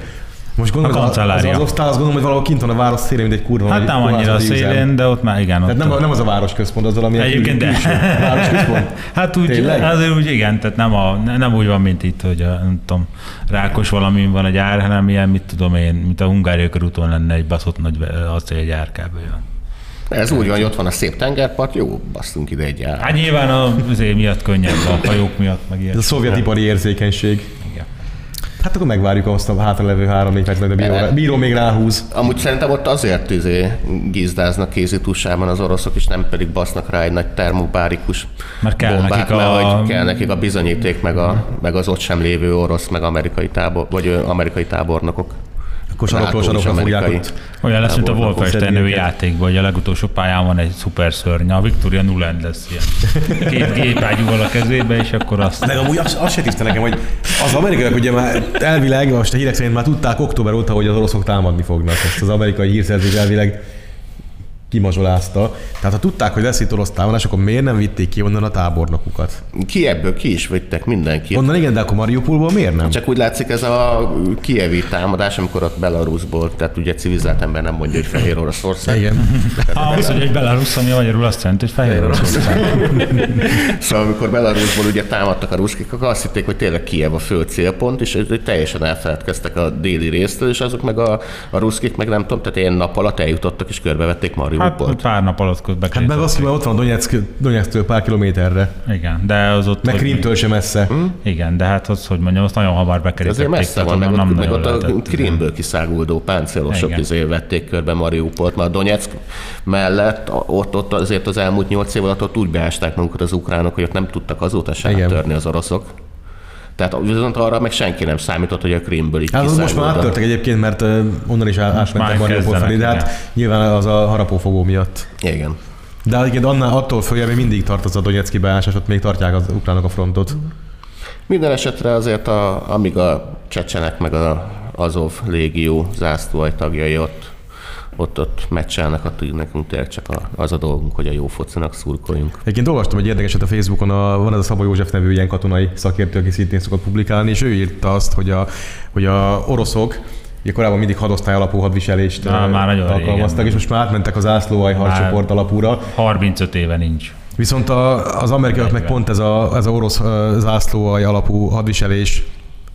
Most gondolom, A hogy az, az kancellária. Azovstál, azt gondolom, hogy valahol kint van a város szélén, mint egy kurva Hát nem annyira a üzem. szélén, de ott már igen. Ott Tehát nem, nem az a városközpont, az valami Egyébként de. városközpont. Hát úgy, Tényleg? azért úgy igen, tehát nem, a, ne- nem úgy van, mint itt, hogy a, nem tudom, rákos valami van a gyár, hanem ilyen, mit tudom én, mint a Hungária körúton lenne egy baszott nagy acélgyár kb. Ez úgy van, hogy ott van a szép tengerpart, jó, basztunk ide egy ár. Hát nyilván a, azért miatt könnyebb, a hajók miatt, meg ilyen. Ez a szovjet ipari érzékenység. Hát akkor megvárjuk azt a hátralevő három-négy percet, de a bíró, bíró még ráhúz. Amúgy szerintem ott azért izé gizdáznak kézitusában az oroszok, és nem pedig basznak rá egy nagy termobárikus Mert kell bombát, nekik mert a- hogy kell nekik a bizonyíték, meg, a, meg az ott sem lévő orosz, meg amerikai tábor, vagy amerikai tábornokok. Akkor sarokról NATO és sarokra fogják ott. Olyan lesz, mint a Wolfenstein játékban, hogy a legutolsó pályán van egy szuper szörny, a Victoria Nuland lesz ilyen. Két gépágyúval a kezébe, és akkor azt Meg amúgy azt, azt se tiszta nekem, hogy az amerikaiak ugye már elvileg, most a hírek szerint már tudták október óta, hogy az oroszok támadni fognak. Ezt az amerikai hírszerzés elvileg kimazsolázta. Tehát ha tudták, hogy lesz itt orosz támadás, akkor miért nem vitték ki onnan a tábornokukat? Ki ebből ki is vittek mindenkit. Onnan igen, de akkor Mariupolból miért nem? Csak úgy látszik ez a kievi támadás, amikor ott Belarusból, tehát ugye civilizált ember nem mondja, hogy Fehér Oroszország. Igen. Ah, az, hogy egy Belarus, ami magyarul azt jelenti, hogy fehér Oroszország. Szóval amikor Belarusból ugye támadtak a ruszkik, akkor azt hitték, hogy tényleg Kiev a fő célpont, és hogy teljesen elfeledkeztek a déli résztől, és azok meg a, a ruszkik meg nem tudom, tehát ilyen nap alatt eljutottak és körbevették Hát Mariupolt. pár nap alatt Hát bekerült. meg az, hogy ott van Donetsk, Donetsktől pár kilométerre. Igen, de az ott... Meg Krímtől sem messze. Igen, de hát az, hogy mondjam, azt nagyon hamar bekerítették. azért messze van, meg ott, meg ott a. Krímből kiszáguldó páncélosok Igen. izé vették körbe Mariupolt, mert a Donetsk mellett ott, ott azért az elmúlt nyolc év alatt ott úgy beásták magukat az ukránok, hogy ott nem tudtak azóta se Igen. törni az oroszok. Tehát viszont arra meg senki nem számított, hogy a Krímből így Hát most már áttörtek egyébként, mert onnan is át- átmentek Mariupol felé, de hát nyilván az a harapófogó miatt. Igen. De egyébként annál attól följebb még mindig tart az a Donetszki beásás, ott még tartják az ukránok a frontot. Minden esetre azért, a, amíg a csecsenek meg a Azov légió zászlóaj tagjai ott, ott, ott meccselnek, addig nekünk tényleg csak a, az a dolgunk, hogy a jó focinak szurkoljunk. Egyébként olvastam egy érdekeset a Facebookon, a, van ez a Szabó József nevű ilyen katonai szakértő, aki szintén szokott publikálni, és ő írta azt, hogy a, hogy a oroszok Ugye korábban mindig hadosztály alapú hadviselést ö, már nagyon alkalmaztak, régen. és most már átmentek az ászlóaj harcsoport alapúra. 35 éve nincs. Viszont a, az amerikaiak meg 40. pont ez a, ez a orosz ö, zászlóaj alapú hadviselés,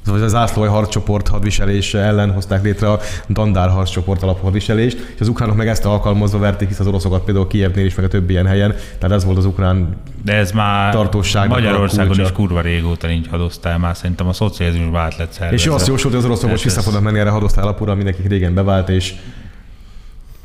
vagy a zászlóaj harccsoport hadviselés ellen hozták létre a dandár harccsoport alapú hadviselést, és az ukránok meg ezt alkalmazva verték vissza az oroszokat például Kievnél is, meg a többi ilyen helyen. Tehát ez volt az ukrán De ez már Tartóságnak a Magyarországon is kurva régóta nincs hadosztály, már szerintem a szocializmusban át lett szervezve. És azt jósolt, hogy az oroszok most vissza fognak menni erre a hadosztály alapúra, ami nekik régen bevált, és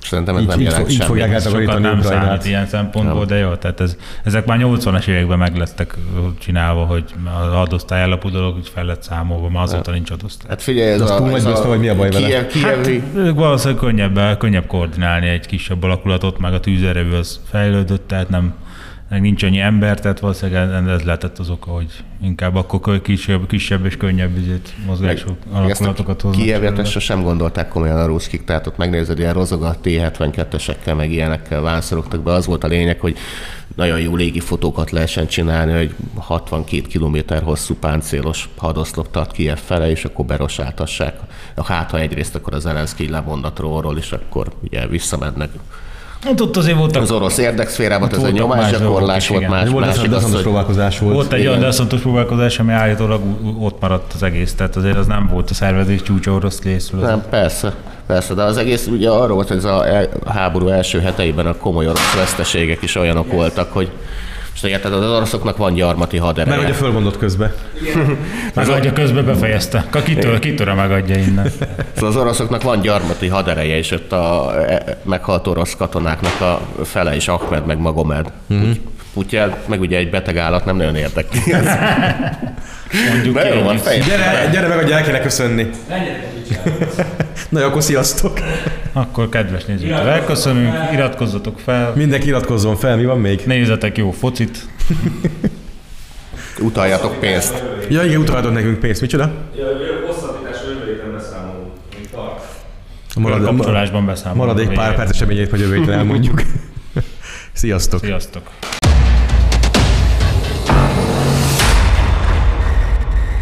Szerintem ez Így- nem így jelent így semmit. fogják sokat nem Ukrajnát. számít ilyen szempontból, de jó, tehát ez, ezek már 80-as években meg lettek csinálva, hogy az adosztály alapú dolog úgy fel lett számolva, már azóta nincs adosztály. Hát figyelj, ez a, túl nagy baszta, vagy mi a baj vele? Kiev, kievi, Hát, valószínűleg könnyebb, könnyebb koordinálni egy kisebb alakulatot, meg a tűzerevő az fejlődött, tehát nem, meg nincs annyi ember, tehát valószínűleg ez lehetett az oka, hogy inkább akkor kisebb, kisebb és könnyebb üzét, mozgások, alakulatokat hoznak. Kijevet ezt sosem gondolták komolyan a ruszkik, tehát ott megnézed, ilyen rozogat T-72-esekkel, meg ilyenekkel vászorogtak be. Az volt a lényeg, hogy nagyon jó légi fotókat lehessen csinálni, hogy 62 km hosszú páncélos hadoszlop tart Kiev fele, és akkor berosáltassák. Hát, ha egyrészt akkor az Zelenszky lemond a trónról, és akkor ugye visszamennek Hát ott azért voltak... Az orosz érdekszférában ez egy nyomásgyakorlás volt, más, Volt másik az, hogy próbálkozás volt. Volt egy olyan deszontos próbálkozás, ami állítólag ott maradt az egész, tehát azért az nem volt a szervezés csúcsa orosz részről. Nem, persze, persze, de az egész ugye arról volt, hogy ez a háború első heteiben a komoly orosz veszteségek is olyanok voltak, hogy most érted, az oroszoknak van gyarmati Mert hadereje. a fölmondott közbe. Megadja közben befejezte. Kitől, kitől megadja innen. Szóval az oroszoknak van gyarmati hadereje, és ott a e- meghalt orosz katonáknak a fele is Ahmed meg Magomed. Mm-hmm. Putyel, meg ugye egy beteg állat nem nagyon érdekli. Mondjuk ki jó van, egy-. Gyere, gyere meg, hogy el kéne köszönni. Na jó, akkor sziasztok. Akkor kedves nézőtől elköszönünk, iratkozzatok fel, Mindenki iratkozzon fel, mi van még? nézzetek jó focit, Utaljatok pénzt. Ja igen, utalhatok nekünk pénzt, micsoda? Hosszabbítás jövő héten beszámolunk. Még tart. Marad, kapcsolásban beszámolunk. maradék a pár perc eseményét, hogy jövő elmondjuk. Sziasztok. Sziasztok!